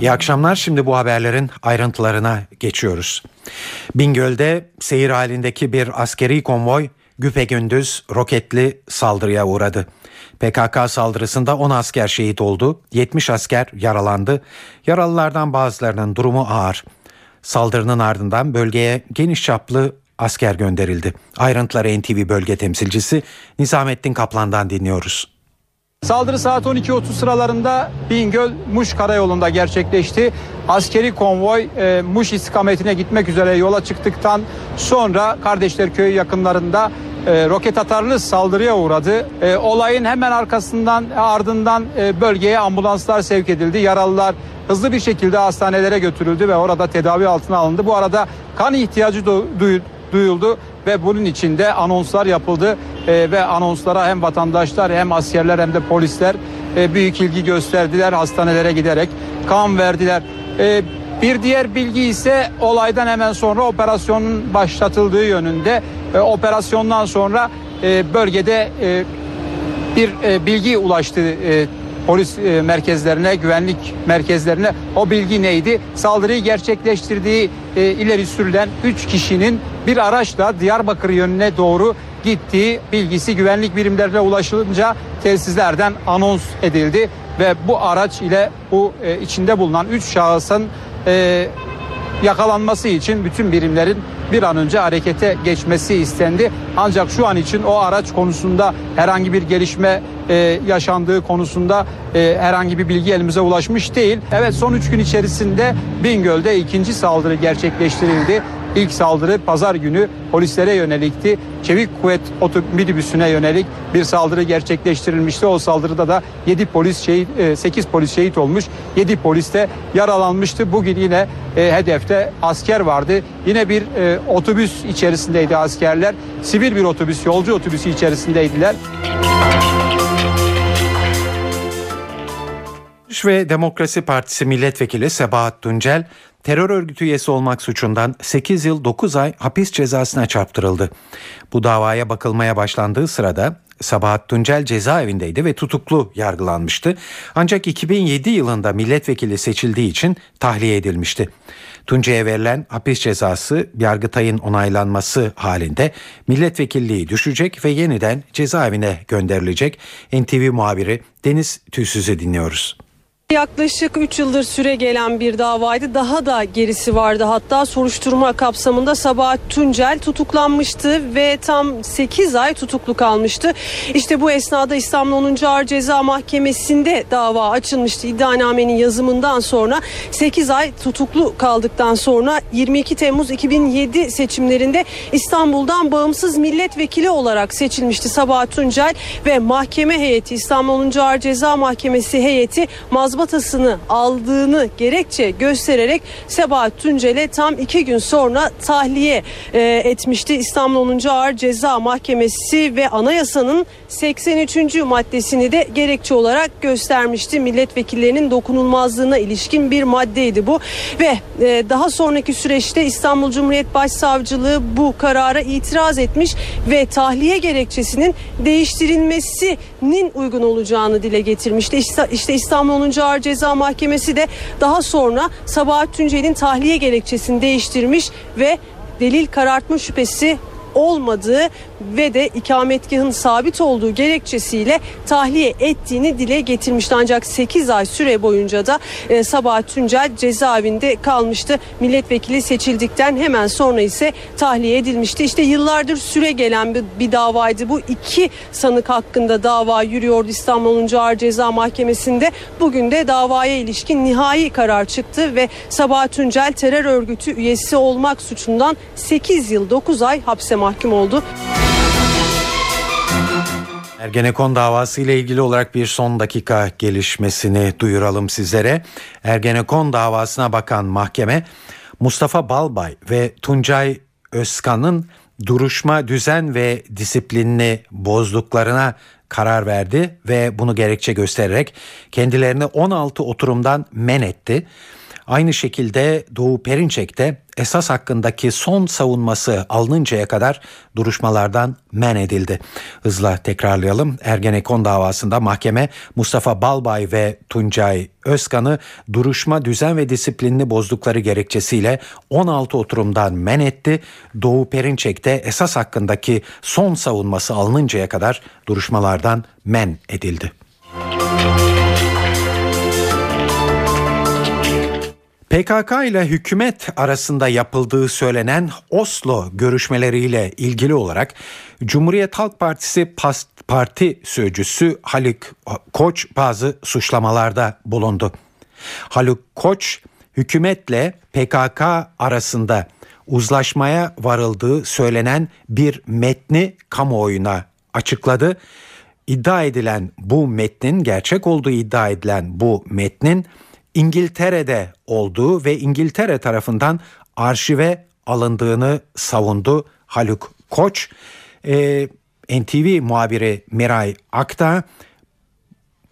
İyi akşamlar. Şimdi bu haberlerin ayrıntılarına geçiyoruz. Bingöl'de seyir halindeki bir askeri konvoy güpegündüz roketli saldırıya uğradı. PKK saldırısında 10 asker şehit oldu, 70 asker yaralandı. Yaralılardan bazılarının durumu ağır. Saldırının ardından bölgeye geniş çaplı asker gönderildi. Ayrıntıları NTV bölge temsilcisi Nizamettin Kaplan'dan dinliyoruz. Saldırı saat 12.30 sıralarında Bingöl Muş karayolunda gerçekleşti. Askeri konvoy e, Muş istikametine gitmek üzere yola çıktıktan sonra Kardeşler Köyü yakınlarında e, roket atarlı saldırıya uğradı. E, olayın hemen arkasından ardından e, bölgeye ambulanslar sevk edildi. Yaralılar hızlı bir şekilde hastanelere götürüldü ve orada tedavi altına alındı. Bu arada kan ihtiyacı du- duyuldu ve bunun içinde anonslar yapıldı e, ve anonslara hem vatandaşlar hem askerler hem de polisler e, büyük ilgi gösterdiler hastanelere giderek kan verdiler. E, bir diğer bilgi ise olaydan hemen sonra operasyonun başlatıldığı yönünde. E, operasyondan sonra e, bölgede e, bir e, bilgi ulaştı e, polis e, merkezlerine, güvenlik merkezlerine. O bilgi neydi? Saldırıyı gerçekleştirdiği e, ileri sürülen 3 kişinin bir araçla Diyarbakır yönüne doğru gittiği bilgisi güvenlik birimlerine ulaşılınca telsizlerden anons edildi ve bu araç ile bu e, içinde bulunan 3 şahısın e, yakalanması için bütün birimlerin bir an önce harekete geçmesi istendi. Ancak şu an için o araç konusunda herhangi bir gelişme e, yaşandığı konusunda e, herhangi bir bilgi elimize ulaşmış değil. Evet son 3 gün içerisinde Bingöl'de ikinci saldırı gerçekleştirildi. İlk saldırı pazar günü polislere yönelikti. Çevik kuvvet minibüsüne yönelik bir saldırı gerçekleştirilmişti. O saldırıda da 7 polis şehit 8 polis şehit olmuş. 7 polis de yaralanmıştı. Bugün yine e, hedefte asker vardı. Yine bir e, otobüs içerisindeydi askerler. Sivil bir otobüs, yolcu otobüsü içerisindeydiler. ve Demokrasi Partisi Milletvekili Sebahat Tuncel terör örgütü üyesi olmak suçundan 8 yıl 9 ay hapis cezasına çarptırıldı. Bu davaya bakılmaya başlandığı sırada Sabahat Tuncel cezaevindeydi ve tutuklu yargılanmıştı. Ancak 2007 yılında milletvekili seçildiği için tahliye edilmişti. Tunce'ye verilen hapis cezası Yargıtay'ın onaylanması halinde milletvekilliği düşecek ve yeniden cezaevine gönderilecek. NTV muhabiri Deniz Tüysüz'ü dinliyoruz. Yaklaşık 3 yıldır süre gelen bir davaydı. Daha da gerisi vardı. Hatta soruşturma kapsamında Sabahat Tuncel tutuklanmıştı ve tam 8 ay tutuklu kalmıştı. İşte bu esnada İstanbul 10. Ağır Ceza Mahkemesi'nde dava açılmıştı. İddianamenin yazımından sonra 8 ay tutuklu kaldıktan sonra 22 Temmuz 2007 seçimlerinde İstanbul'dan bağımsız milletvekili olarak seçilmişti Sabahat Tuncel ve mahkeme heyeti İstanbul 10. Ağır Ceza Mahkemesi heyeti mazbut mazbatasını aldığını gerekçe göstererek Sebahat Tuncel'e tam iki gün sonra tahliye e, etmişti. İstanbul 10. Ağır Ceza Mahkemesi ve anayasanın 83. maddesini de gerekçe olarak göstermişti. Milletvekillerinin dokunulmazlığına ilişkin bir maddeydi bu ve e, daha sonraki süreçte İstanbul Cumhuriyet Başsavcılığı bu karara itiraz etmiş ve tahliye gerekçesinin değiştirilmesinin uygun olacağını dile getirmişti. İşte İstanbul 10. Ağır Ceza Mahkemesi de daha sonra Sabahat Tuncel'in tahliye gerekçesini değiştirmiş ve delil karartma şüphesi olmadığı ve de ikametgahın sabit olduğu gerekçesiyle tahliye ettiğini dile getirmişti. Ancak 8 ay süre boyunca da e, Sabahat Tuncel cezaevinde kalmıştı. Milletvekili seçildikten hemen sonra ise tahliye edilmişti. İşte yıllardır süre gelen bir, bir davaydı. Bu iki sanık hakkında dava yürüyordu İstanbul 10. Ağır Ceza Mahkemesi'nde. Bugün de davaya ilişkin nihai karar çıktı ve Sabahat Tuncel terör örgütü üyesi olmak suçundan 8 yıl 9 ay hapse mahkum oldu. Ergenekon davası ile ilgili olarak bir son dakika gelişmesini duyuralım sizlere. Ergenekon davasına bakan mahkeme Mustafa Balbay ve Tuncay Özkan'ın duruşma düzen ve disiplinini bozduklarına karar verdi ve bunu gerekçe göstererek kendilerini 16 oturumdan men etti. Aynı şekilde Doğu Perinçek de esas hakkındaki son savunması alınıncaya kadar duruşmalardan men edildi. Hızla tekrarlayalım. Ergenekon davasında mahkeme Mustafa Balbay ve Tuncay Özkan'ı duruşma düzen ve disiplinini bozdukları gerekçesiyle 16 oturumdan men etti. Doğu Perinçek de esas hakkındaki son savunması alınıncaya kadar duruşmalardan men edildi. PKK ile hükümet arasında yapıldığı söylenen Oslo görüşmeleriyle ilgili olarak Cumhuriyet Halk Partisi Parti Sözcüsü Haluk Koç bazı suçlamalarda bulundu. Haluk Koç hükümetle PKK arasında uzlaşmaya varıldığı söylenen bir metni kamuoyuna açıkladı. İddia edilen bu metnin gerçek olduğu iddia edilen bu metnin İngiltere'de olduğu ve İngiltere tarafından arşive alındığını savundu Haluk Koç. Ee, NTV muhabiri Miray Akta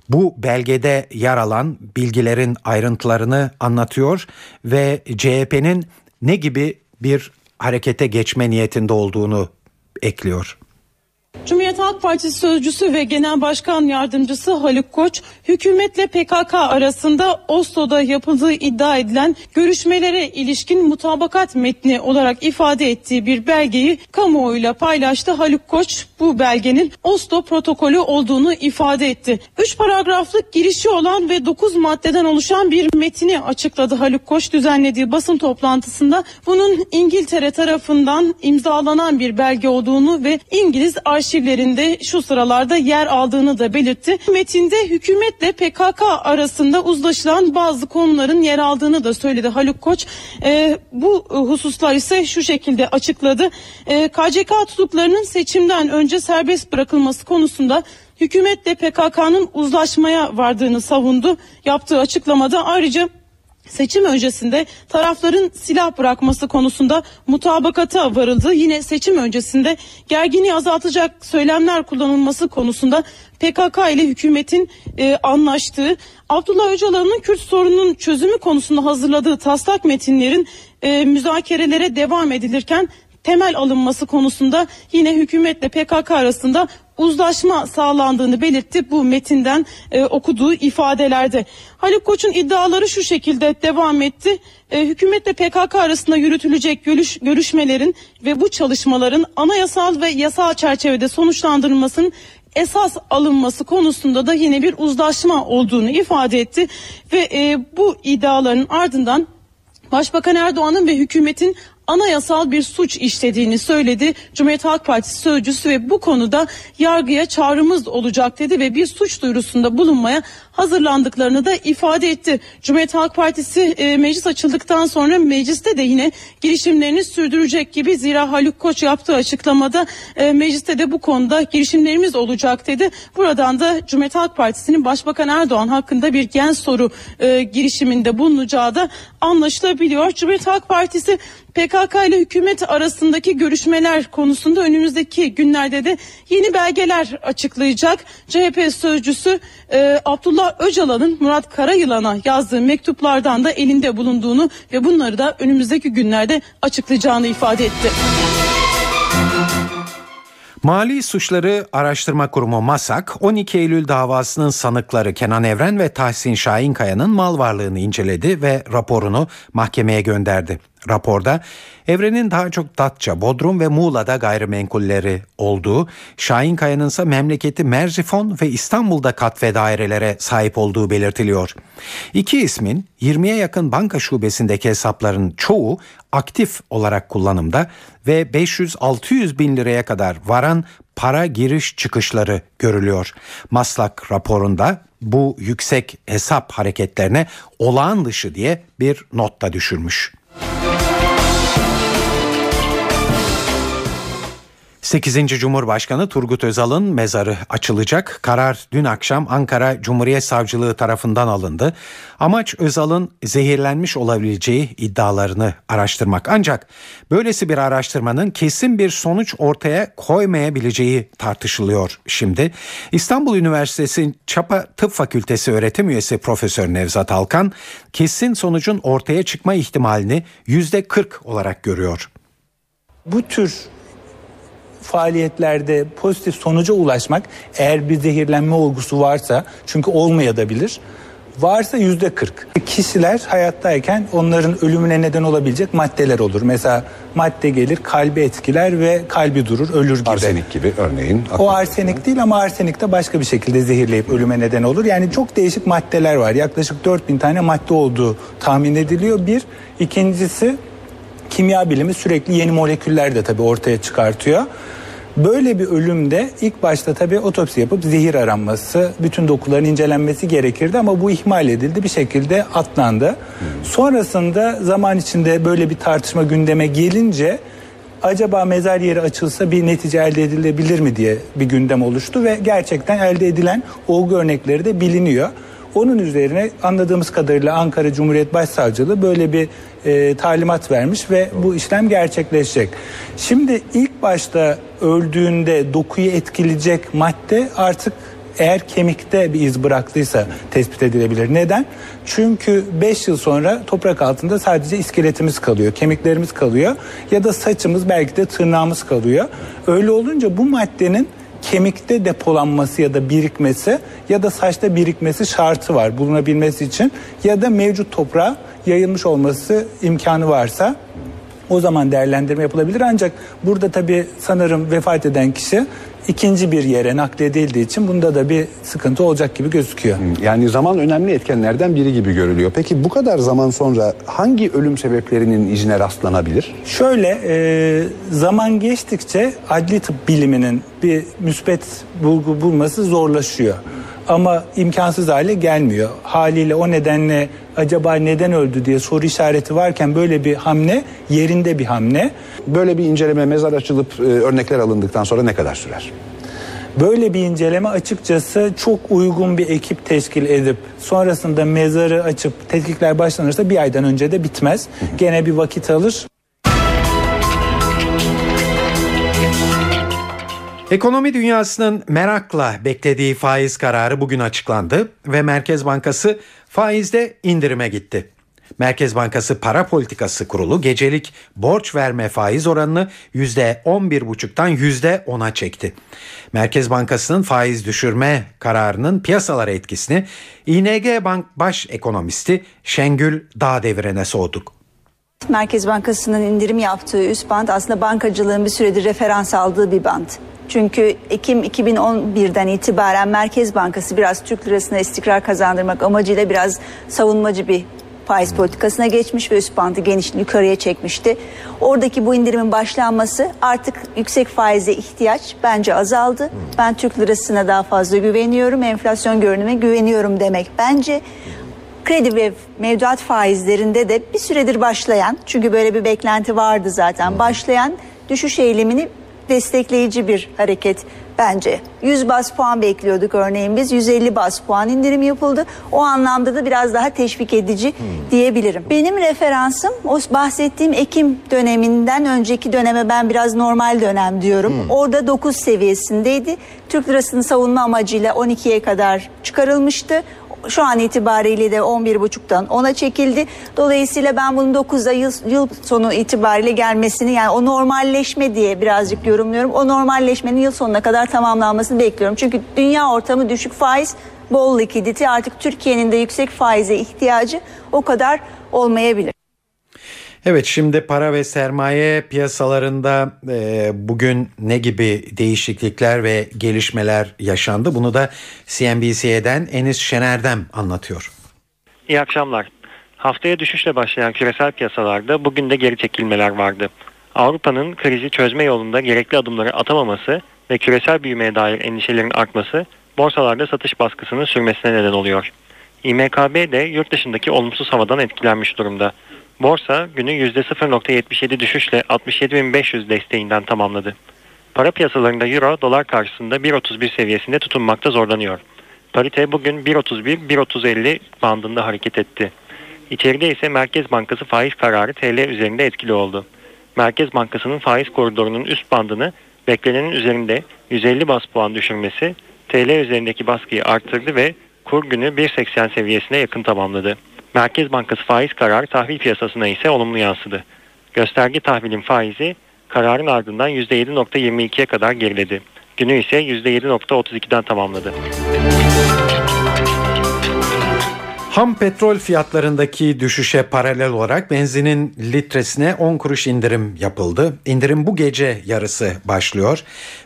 bu belgede yer alan bilgilerin ayrıntılarını anlatıyor ve CHP'nin ne gibi bir harekete geçme niyetinde olduğunu ekliyor. Cumhuriyet Halk Partisi sözcüsü ve Genel Başkan Yardımcısı Haluk Koç, hükümetle PKK arasında Oslo'da yapıldığı iddia edilen görüşmelere ilişkin mutabakat metni olarak ifade ettiği bir belgeyi kamuoyuyla paylaştı. Haluk Koç bu belgenin Oslo protokolü olduğunu ifade etti. Üç paragraflık girişi olan ve dokuz maddeden oluşan bir metini açıkladı Haluk Koç düzenlediği basın toplantısında. Bunun İngiltere tarafından imzalanan bir belge olduğunu ve İngiliz arşivlerinde şu sıralarda yer aldığını da belirtti. Metinde hükümetle PKK arasında uzlaşılan bazı konuların yer aldığını da söyledi Haluk Koç. E, bu hususlar ise şu şekilde açıkladı. E, KCK tutuklarının seçimden önce serbest bırakılması konusunda hükümetle PKK'nın uzlaşmaya vardığını savundu. Yaptığı açıklamada ayrıca Seçim öncesinde tarafların silah bırakması konusunda mutabakata varıldı. Yine seçim öncesinde gerginliği azaltacak söylemler kullanılması konusunda PKK ile hükümetin e, anlaştığı, Abdullah Öcalan'ın Kürt sorununun çözümü konusunda hazırladığı taslak metinlerin e, müzakerelere devam edilirken temel alınması konusunda yine hükümetle PKK arasında uzlaşma sağlandığını belirtti bu metinden e, okuduğu ifadelerde. Haluk Koç'un iddiaları şu şekilde devam etti. E, hükümetle PKK arasında yürütülecek görüş, görüşmelerin ve bu çalışmaların anayasal ve yasal çerçevede sonuçlandırılmasının esas alınması konusunda da yine bir uzlaşma olduğunu ifade etti ve e, bu iddiaların ardından Başbakan Erdoğan'ın ve hükümetin anayasal bir suç işlediğini söyledi. Cumhuriyet Halk Partisi sözcüsü ve bu konuda yargıya çağrımız olacak dedi ve bir suç duyurusunda bulunmaya hazırlandıklarını da ifade etti. Cumhuriyet Halk Partisi e, meclis açıldıktan sonra mecliste de yine girişimlerini sürdürecek gibi zira Haluk Koç yaptığı açıklamada e, mecliste de bu konuda girişimlerimiz olacak dedi. Buradan da Cumhuriyet Halk Partisi'nin Başbakan Erdoğan hakkında bir gen soru e, girişiminde bulunacağı da anlaşılabiliyor. Cumhuriyet Halk Partisi PKK ile hükümet arasındaki görüşmeler konusunda önümüzdeki günlerde de yeni belgeler açıklayacak. CHP sözcüsü e, Abdullah Öcalan'ın Murat Karayılan'a yazdığı mektuplardan da elinde bulunduğunu ve bunları da önümüzdeki günlerde açıklayacağını ifade etti. Mali Suçları Araştırma Kurumu MASAK 12 Eylül davasının sanıkları Kenan Evren ve Tahsin Şahinkaya'nın mal varlığını inceledi ve raporunu mahkemeye gönderdi. Raporda Evren'in daha çok Datça, Bodrum ve Muğla'da gayrimenkulleri olduğu, Şahinkaya'nın ise memleketi Merzifon ve İstanbul'da kat ve dairelere sahip olduğu belirtiliyor. İki ismin 20'ye yakın banka şubesindeki hesapların çoğu aktif olarak kullanımda ve 500-600 bin liraya kadar varan para giriş çıkışları görülüyor. Maslak raporunda bu yüksek hesap hareketlerine olağan dışı diye bir notta düşürmüş. 8. Cumhurbaşkanı Turgut Özal'ın mezarı açılacak. Karar dün akşam Ankara Cumhuriyet Savcılığı tarafından alındı. Amaç Özal'ın zehirlenmiş olabileceği iddialarını araştırmak. Ancak böylesi bir araştırmanın kesin bir sonuç ortaya koymayabileceği tartışılıyor şimdi. İstanbul Üniversitesi Çapa Tıp Fakültesi öğretim üyesi Profesör Nevzat Alkan kesin sonucun ortaya çıkma ihtimalini %40 olarak görüyor. Bu tür faaliyetlerde pozitif sonuca ulaşmak eğer bir zehirlenme olgusu varsa çünkü olmayabilir varsa yüzde 40. Kişiler hayattayken onların ölümüne neden olabilecek maddeler olur. Mesela madde gelir kalbi etkiler ve kalbi durur ölür gibi. Arsenik gibi örneğin. O arsenik değil ama arsenik de başka bir şekilde zehirleyip ölüme neden olur. Yani çok değişik maddeler var. Yaklaşık 4000 tane madde olduğu tahmin ediliyor. Bir. ikincisi kimya bilimi sürekli yeni moleküller de tabii ortaya çıkartıyor. Böyle bir ölümde ilk başta tabii otopsi yapıp zehir aranması, bütün dokuların incelenmesi gerekirdi ama bu ihmal edildi bir şekilde atlandı. Sonrasında zaman içinde böyle bir tartışma gündeme gelince acaba mezar yeri açılsa bir netice elde edilebilir mi diye bir gündem oluştu ve gerçekten elde edilen olgu örnekleri de biliniyor. Onun üzerine anladığımız kadarıyla Ankara Cumhuriyet Başsavcılığı böyle bir e, talimat vermiş ve bu işlem gerçekleşecek. Şimdi ilk başta öldüğünde dokuyu etkileyecek madde artık eğer kemikte bir iz bıraktıysa tespit edilebilir. Neden? Çünkü 5 yıl sonra toprak altında sadece iskeletimiz kalıyor, kemiklerimiz kalıyor ya da saçımız belki de tırnağımız kalıyor. Öyle olunca bu maddenin kemikte depolanması ya da birikmesi ya da saçta birikmesi şartı var bulunabilmesi için ya da mevcut toprağa yayılmış olması imkanı varsa o zaman değerlendirme yapılabilir. Ancak burada tabii sanırım vefat eden kişi ikinci bir yere nakledildiği için bunda da bir sıkıntı olacak gibi gözüküyor. Yani zaman önemli etkenlerden biri gibi görülüyor. Peki bu kadar zaman sonra hangi ölüm sebeplerinin izine rastlanabilir? Şöyle e, zaman geçtikçe adli tıp biliminin bir müspet bulgu bulması zorlaşıyor. Ama imkansız hale gelmiyor. Haliyle o nedenle acaba neden öldü diye soru işareti varken böyle bir hamle yerinde bir hamle. Böyle bir inceleme mezar açılıp e, örnekler alındıktan sonra ne kadar sürer? Böyle bir inceleme açıkçası çok uygun bir ekip teşkil edip sonrasında mezarı açıp tetkikler başlanırsa bir aydan önce de bitmez. Gene bir vakit alır. Ekonomi dünyasının merakla beklediği faiz kararı bugün açıklandı ve Merkez Bankası faizde indirime gitti. Merkez Bankası Para Politikası Kurulu gecelik borç verme faiz oranını %11,5'tan %10'a çekti. Merkez Bankası'nın faiz düşürme kararının piyasalara etkisini İNG Bank Baş Ekonomisti Şengül Dağdeviren'e sorduk. Merkez Bankası'nın indirim yaptığı üst band aslında bankacılığın bir süredir referans aldığı bir band. Çünkü Ekim 2011'den itibaren Merkez Bankası biraz Türk lirasına istikrar kazandırmak amacıyla biraz savunmacı bir faiz politikasına geçmiş ve üst bandı geniş yukarıya çekmişti. Oradaki bu indirimin başlanması artık yüksek faize ihtiyaç bence azaldı. Ben Türk lirasına daha fazla güveniyorum. Enflasyon görünüme güveniyorum demek bence. Kredi ve mevduat faizlerinde de bir süredir başlayan çünkü böyle bir beklenti vardı zaten başlayan düşüş eğilimini destekleyici bir hareket bence. 100 bas puan bekliyorduk örneğin biz 150 bas puan indirim yapıldı. O anlamda da biraz daha teşvik edici diyebilirim. Benim referansım o bahsettiğim Ekim döneminden önceki döneme ben biraz normal dönem diyorum. Orada 9 seviyesindeydi. Türk lirasını savunma amacıyla 12'ye kadar çıkarılmıştı. Şu an itibariyle de 11.5'tan 10'a çekildi. Dolayısıyla ben bunun 9'a yıl, yıl sonu itibariyle gelmesini yani o normalleşme diye birazcık yorumluyorum. O normalleşmenin yıl sonuna kadar tamamlanmasını bekliyorum. Çünkü dünya ortamı düşük faiz, bol likidite artık Türkiye'nin de yüksek faize ihtiyacı o kadar olmayabilir. Evet şimdi para ve sermaye piyasalarında e, bugün ne gibi değişiklikler ve gelişmeler yaşandı? Bunu da CNBC'den Enis Şener'den anlatıyor. İyi akşamlar. Haftaya düşüşle başlayan küresel piyasalarda bugün de geri çekilmeler vardı. Avrupa'nın krizi çözme yolunda gerekli adımları atamaması ve küresel büyümeye dair endişelerin artması borsalarda satış baskısının sürmesine neden oluyor. İMKB de yurt dışındaki olumsuz havadan etkilenmiş durumda. Borsa günü %0.77 düşüşle 67.500 desteğinden tamamladı. Para piyasalarında euro dolar karşısında 1.31 seviyesinde tutunmakta zorlanıyor. Parite bugün 1.31-1.30-50 bandında hareket etti. İçeride ise Merkez Bankası faiz kararı TL üzerinde etkili oldu. Merkez Bankası'nın faiz koridorunun üst bandını beklenenin üzerinde 150 bas puan düşürmesi TL üzerindeki baskıyı arttırdı ve kur günü 1.80 seviyesine yakın tamamladı. Merkez Bankası faiz kararı tahvil piyasasına ise olumlu yansıdı. Gösterge tahvilin faizi kararın ardından %7.22'ye kadar geriledi. Günü ise %7.32'den tamamladı. Ham petrol fiyatlarındaki düşüşe paralel olarak benzinin litresine 10 kuruş indirim yapıldı. İndirim bu gece yarısı başlıyor.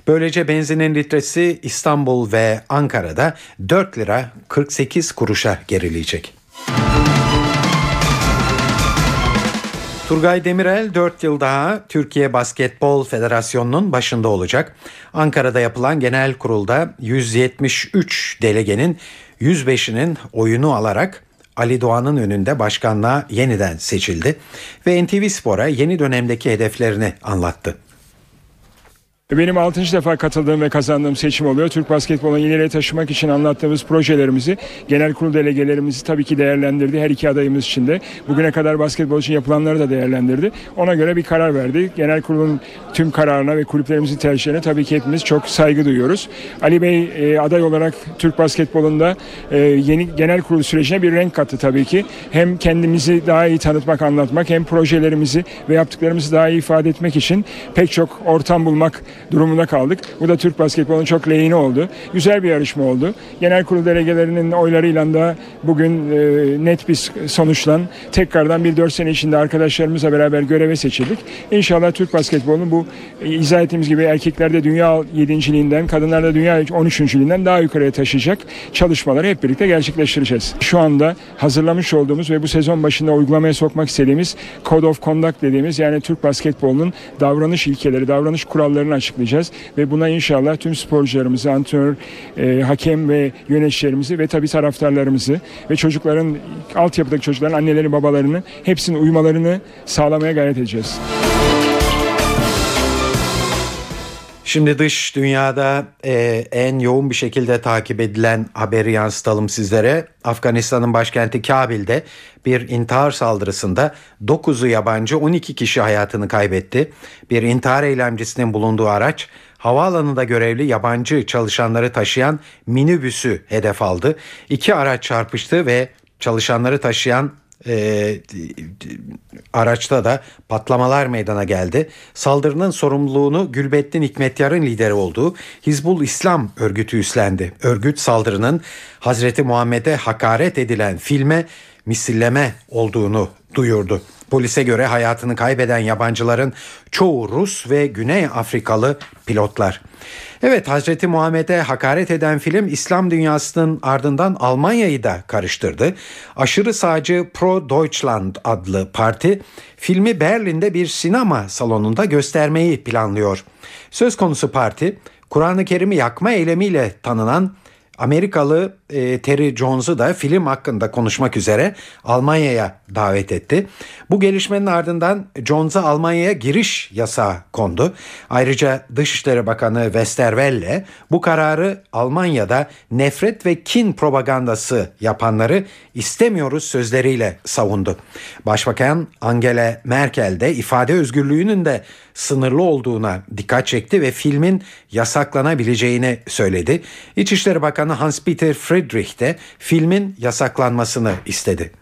Böylece benzinin litresi İstanbul ve Ankara'da 4 lira 48 kuruşa gerileyecek. Turgay Demirel 4 yıl daha Türkiye Basketbol Federasyonu'nun başında olacak. Ankara'da yapılan genel kurulda 173 delegenin 105'inin oyunu alarak Ali Doğan'ın önünde başkanlığa yeniden seçildi ve NTV Spor'a yeni dönemdeki hedeflerini anlattı. Benim 6. defa katıldığım ve kazandığım seçim oluyor. Türk basketbolunu ileriye taşımak için anlattığımız projelerimizi, genel kurul delegelerimizi tabii ki değerlendirdi. Her iki adayımız için de. Bugüne kadar basketbol için yapılanları da değerlendirdi. Ona göre bir karar verdi. Genel kurulun tüm kararına ve kulüplerimizin tercihlerine tabii ki hepimiz çok saygı duyuyoruz. Ali Bey e, aday olarak Türk basketbolunda e, yeni genel kurul sürecine bir renk kattı tabii ki. Hem kendimizi daha iyi tanıtmak, anlatmak hem projelerimizi ve yaptıklarımızı daha iyi ifade etmek için pek çok ortam bulmak durumunda kaldık. Bu da Türk basketbolunun çok lehine oldu. Güzel bir yarışma oldu. Genel kurul delegelerinin oylarıyla da bugün e, net bir sonuçlan tekrardan bir 4 sene içinde arkadaşlarımızla beraber göreve seçildik. İnşallah Türk basketbolunun bu e, izah ettiğimiz gibi erkeklerde dünya 7.liğinden, kadınlarda dünya 13.liğinden daha yukarıya taşıyacak çalışmaları hep birlikte gerçekleştireceğiz. Şu anda hazırlamış olduğumuz ve bu sezon başında uygulamaya sokmak istediğimiz Code of Conduct dediğimiz yani Türk basketbolunun davranış ilkeleri, davranış kurallarını açıklayacağız ve buna inşallah tüm sporcularımızı, antrenör, e, hakem ve yöneticilerimizi ve tabii taraftarlarımızı ve çocukların altyapıdaki çocukların anneleri babalarını hepsinin uymalarını sağlamaya gayret edeceğiz. Şimdi dış dünyada e, en yoğun bir şekilde takip edilen haberi yansıtalım sizlere. Afganistan'ın başkenti Kabil'de bir intihar saldırısında 9'u yabancı 12 kişi hayatını kaybetti. Bir intihar eylemcisinin bulunduğu araç havaalanında görevli yabancı çalışanları taşıyan minibüsü hedef aldı. İki araç çarpıştı ve çalışanları taşıyan e, araçta da patlamalar meydana geldi. Saldırının sorumluluğunu Gülbettin Hikmetyar'ın lideri olduğu Hizbul İslam örgütü üstlendi. Örgüt saldırının Hazreti Muhammed'e hakaret edilen filme misilleme olduğunu duyurdu. Polise göre hayatını kaybeden yabancıların çoğu Rus ve Güney Afrikalı pilotlar. Evet Hazreti Muhammed'e hakaret eden film İslam dünyasının ardından Almanya'yı da karıştırdı. Aşırı sağcı Pro Deutschland adlı parti filmi Berlin'de bir sinema salonunda göstermeyi planlıyor. Söz konusu parti Kur'an-ı Kerim'i yakma eylemiyle tanınan Amerikalı e, Terry Jones'u da film hakkında konuşmak üzere Almanya'ya davet etti. Bu gelişmenin ardından Jones'a Almanya'ya giriş yasağı kondu. Ayrıca Dışişleri Bakanı Westerwelle bu kararı Almanya'da nefret ve kin propagandası yapanları istemiyoruz sözleriyle savundu. Başbakan Angela Merkel de ifade özgürlüğünün de sınırlı olduğuna dikkat çekti ve filmin yasaklanabileceğini söyledi. İçişleri Bakanı Hans-Peter Friedrich de filmin yasaklanmasını istedi.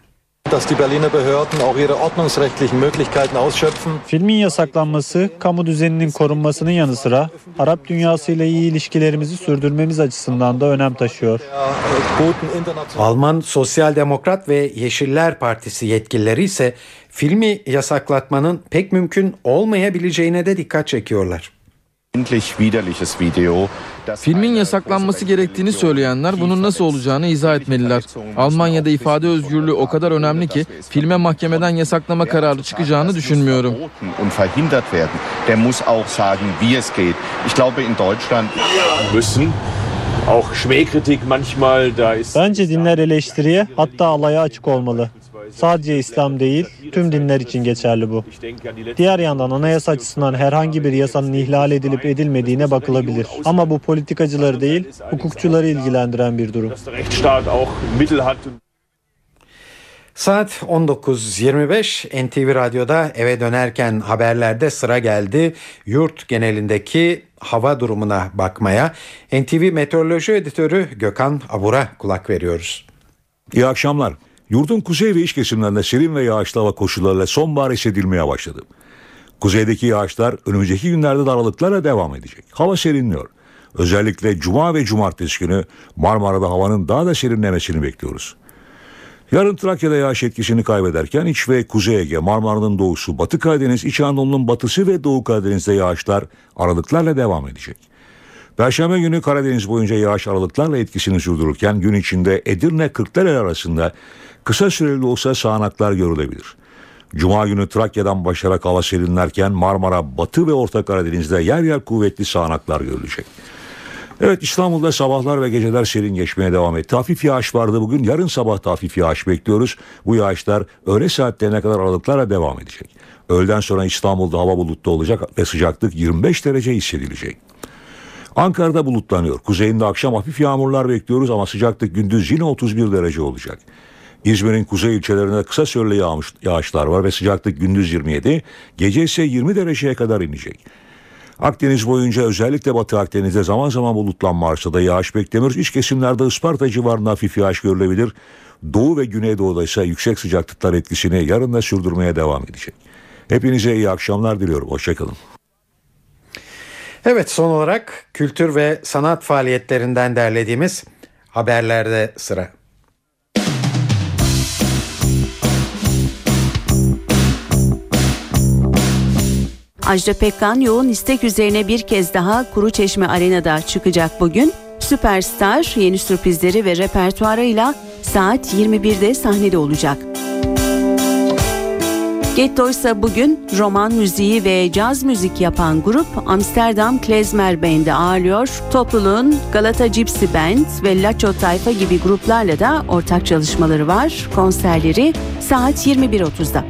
Dass die Berliner Behörden auch ihre ordnungsrechtlichen Möglichkeiten ausschöpfen. Filmin yasaklanması, kamu düzeninin korunmasının yanı sıra Arap dünyasıyla iyi ilişkilerimizi sürdürmemiz açısından da önem taşıyor. Alman Sosyal Demokrat ve Yeşiller Partisi yetkilileri ise filmi yasaklatmanın pek mümkün olmayabileceğine de dikkat çekiyorlar. Filmin yasaklanması gerektiğini söyleyenler bunun nasıl olacağını izah etmeliler. Almanya'da ifade özgürlüğü o kadar önemli ki filme mahkemeden yasaklama kararı çıkacağını düşünmüyorum. Der muss auch sagen, wie es geht. Ich glaube in Deutschland müssen auch Schmähkritik manchmal da ist. Bence dinler eleştiriye hatta alaya açık olmalı. Sadece İslam değil, tüm dinler için geçerli bu. Diğer yandan anayasa açısından herhangi bir yasanın ihlal edilip edilmediğine bakılabilir. Ama bu politikacıları değil, hukukçuları ilgilendiren bir durum. Saat 19.25 NTV Radyo'da eve dönerken haberlerde sıra geldi. Yurt genelindeki hava durumuna bakmaya NTV Meteoroloji Editörü Gökhan Abur'a kulak veriyoruz. İyi akşamlar. Yurdun kuzey ve iç kesimlerinde serin ve yağışlı hava koşullarıyla sonbahar hissedilmeye başladı. Kuzeydeki yağışlar önümüzdeki günlerde de aralıklarla devam edecek. Hava serinliyor. Özellikle cuma ve cumartesi günü Marmara'da havanın daha da serinlemesini bekliyoruz. Yarın Trakya'da yağış etkisini kaybederken iç ve kuzey Ege, Marmara'nın doğusu, Batı Karadeniz, İç Anadolu'nun batısı ve Doğu Karadeniz'de yağışlar aralıklarla devam edecek. Perşembe günü Karadeniz boyunca yağış aralıklarla etkisini sürdürürken gün içinde Edirne Kırklareli arasında kısa süreli olsa sağanaklar görülebilir. Cuma günü Trakya'dan başlayarak hava serinlerken Marmara, Batı ve Orta Karadeniz'de yer yer kuvvetli sağanaklar görülecek. Evet İstanbul'da sabahlar ve geceler serin geçmeye devam etti. Hafif yağış vardı bugün. Yarın sabah da hafif yağış bekliyoruz. Bu yağışlar öğle saatlerine kadar aralıklarla devam edecek. Öğleden sonra İstanbul'da hava bulutlu olacak ve sıcaklık 25 derece hissedilecek. Ankara'da bulutlanıyor. Kuzeyinde akşam hafif yağmurlar bekliyoruz ama sıcaklık gündüz yine 31 derece olacak. İzmir'in kuzey ilçelerinde kısa süreli yağmış, yağışlar var ve sıcaklık gündüz 27, gece ise 20 dereceye kadar inecek. Akdeniz boyunca özellikle Batı Akdeniz'de zaman zaman bulutlanma arsa da yağış beklemiyoruz. İç kesimlerde Isparta civarında hafif yağış görülebilir. Doğu ve Güneydoğu'da ise yüksek sıcaklıklar etkisini yarın da sürdürmeye devam edecek. Hepinize iyi akşamlar diliyorum. Hoşçakalın. Evet son olarak kültür ve sanat faaliyetlerinden derlediğimiz haberlerde sıra. Ajda Pekkan yoğun istek üzerine bir kez daha Kuru Çeşme Arena'da çıkacak bugün. Süperstar yeni sürprizleri ve repertuarıyla saat 21'de sahnede olacak. Getto ise bugün roman müziği ve caz müzik yapan grup Amsterdam Klezmer Band'i ağırlıyor. Topluluğun Galata Gypsy Band ve Laço Tayfa gibi gruplarla da ortak çalışmaları var. Konserleri saat 21.30'da.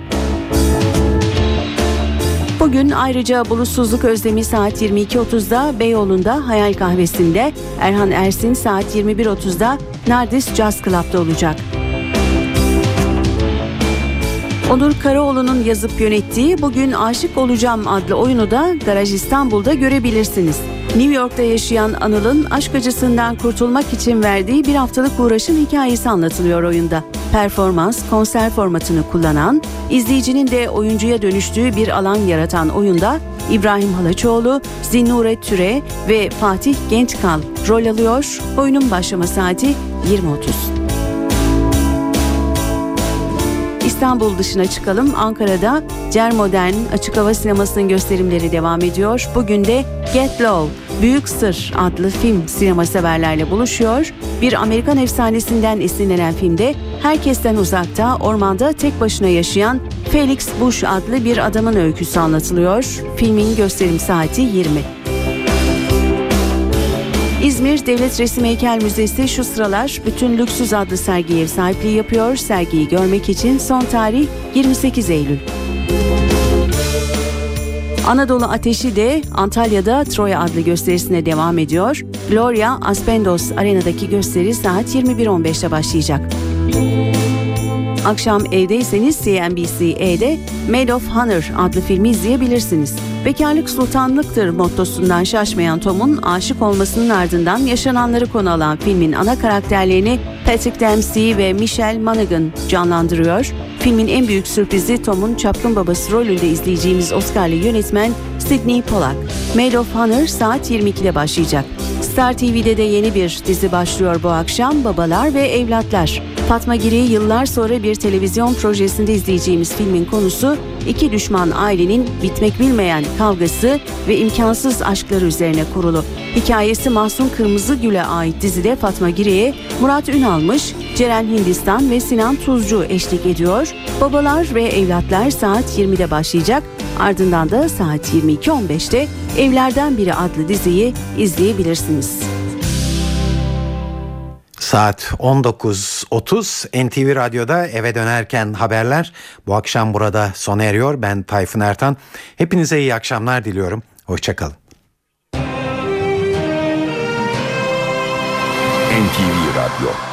Bugün ayrıca bulutsuzluk özlemi saat 22.30'da Beyoğlu'nda Hayal Kahvesi'nde, Erhan Ersin saat 21.30'da Nardis Jazz Club'da olacak. Onur Karaoğlu'nun yazıp yönettiği Bugün Aşık Olacağım adlı oyunu da Garaj İstanbul'da görebilirsiniz. New York'ta yaşayan Anıl'ın aşk acısından kurtulmak için verdiği bir haftalık uğraşın hikayesi anlatılıyor oyunda. Performans, konser formatını kullanan, izleyicinin de oyuncuya dönüştüğü bir alan yaratan oyunda İbrahim Halaçoğlu, Zinnure Türe ve Fatih Gençkal rol alıyor. Oyunun başlama saati 20.30. İstanbul dışına çıkalım. Ankara'da Cermodern Açık Hava Sineması'nın gösterimleri devam ediyor. Bugün de Get Low, Büyük Sır adlı film sinema severlerle buluşuyor. Bir Amerikan efsanesinden esinlenen filmde herkesten uzakta, ormanda tek başına yaşayan Felix Bush adlı bir adamın öyküsü anlatılıyor. Filmin gösterim saati 20. İzmir Devlet Resim Heykel Müzesi şu sıralar Bütün Lüksüz adlı sergiye sahipliği yapıyor. Sergiyi görmek için son tarih 28 Eylül. Anadolu Ateşi de Antalya'da Troya adlı gösterisine devam ediyor. Gloria Aspendos Arena'daki gösteri saat 21.15'te başlayacak. Akşam evdeyseniz CNBC-E'de Made of Honor adlı filmi izleyebilirsiniz. Bekarlık sultanlıktır mottosundan şaşmayan Tom'un aşık olmasının ardından yaşananları konu alan filmin ana karakterlerini Patrick Dempsey ve Michelle Monaghan canlandırıyor. Filmin en büyük sürprizi Tom'un çapkın babası rolünde izleyeceğimiz Oscar'lı yönetmen Sidney Pollack. Made of Honor saat 22'de başlayacak. Star TV'de de yeni bir dizi başlıyor bu akşam Babalar ve Evlatlar. Fatma Giri'yi yıllar sonra bir televizyon projesinde izleyeceğimiz filmin konusu iki düşman ailenin bitmek bilmeyen kavgası ve imkansız aşkları üzerine kurulu. Hikayesi Mahsun Kırmızıgül'e ait dizide Fatma Giri'ye Murat Ünalmış, Ceren Hindistan ve Sinan Tuzcu eşlik ediyor. Babalar ve Evlatlar saat 20'de başlayacak. Ardından da saat 22.15'te Evlerden Biri adlı diziyi izleyebilirsiniz. Saat 19.30 NTV Radyo'da eve dönerken haberler bu akşam burada sona eriyor. Ben Tayfun Ertan. Hepinize iyi akşamlar diliyorum. Hoşçakalın. NTV Radyo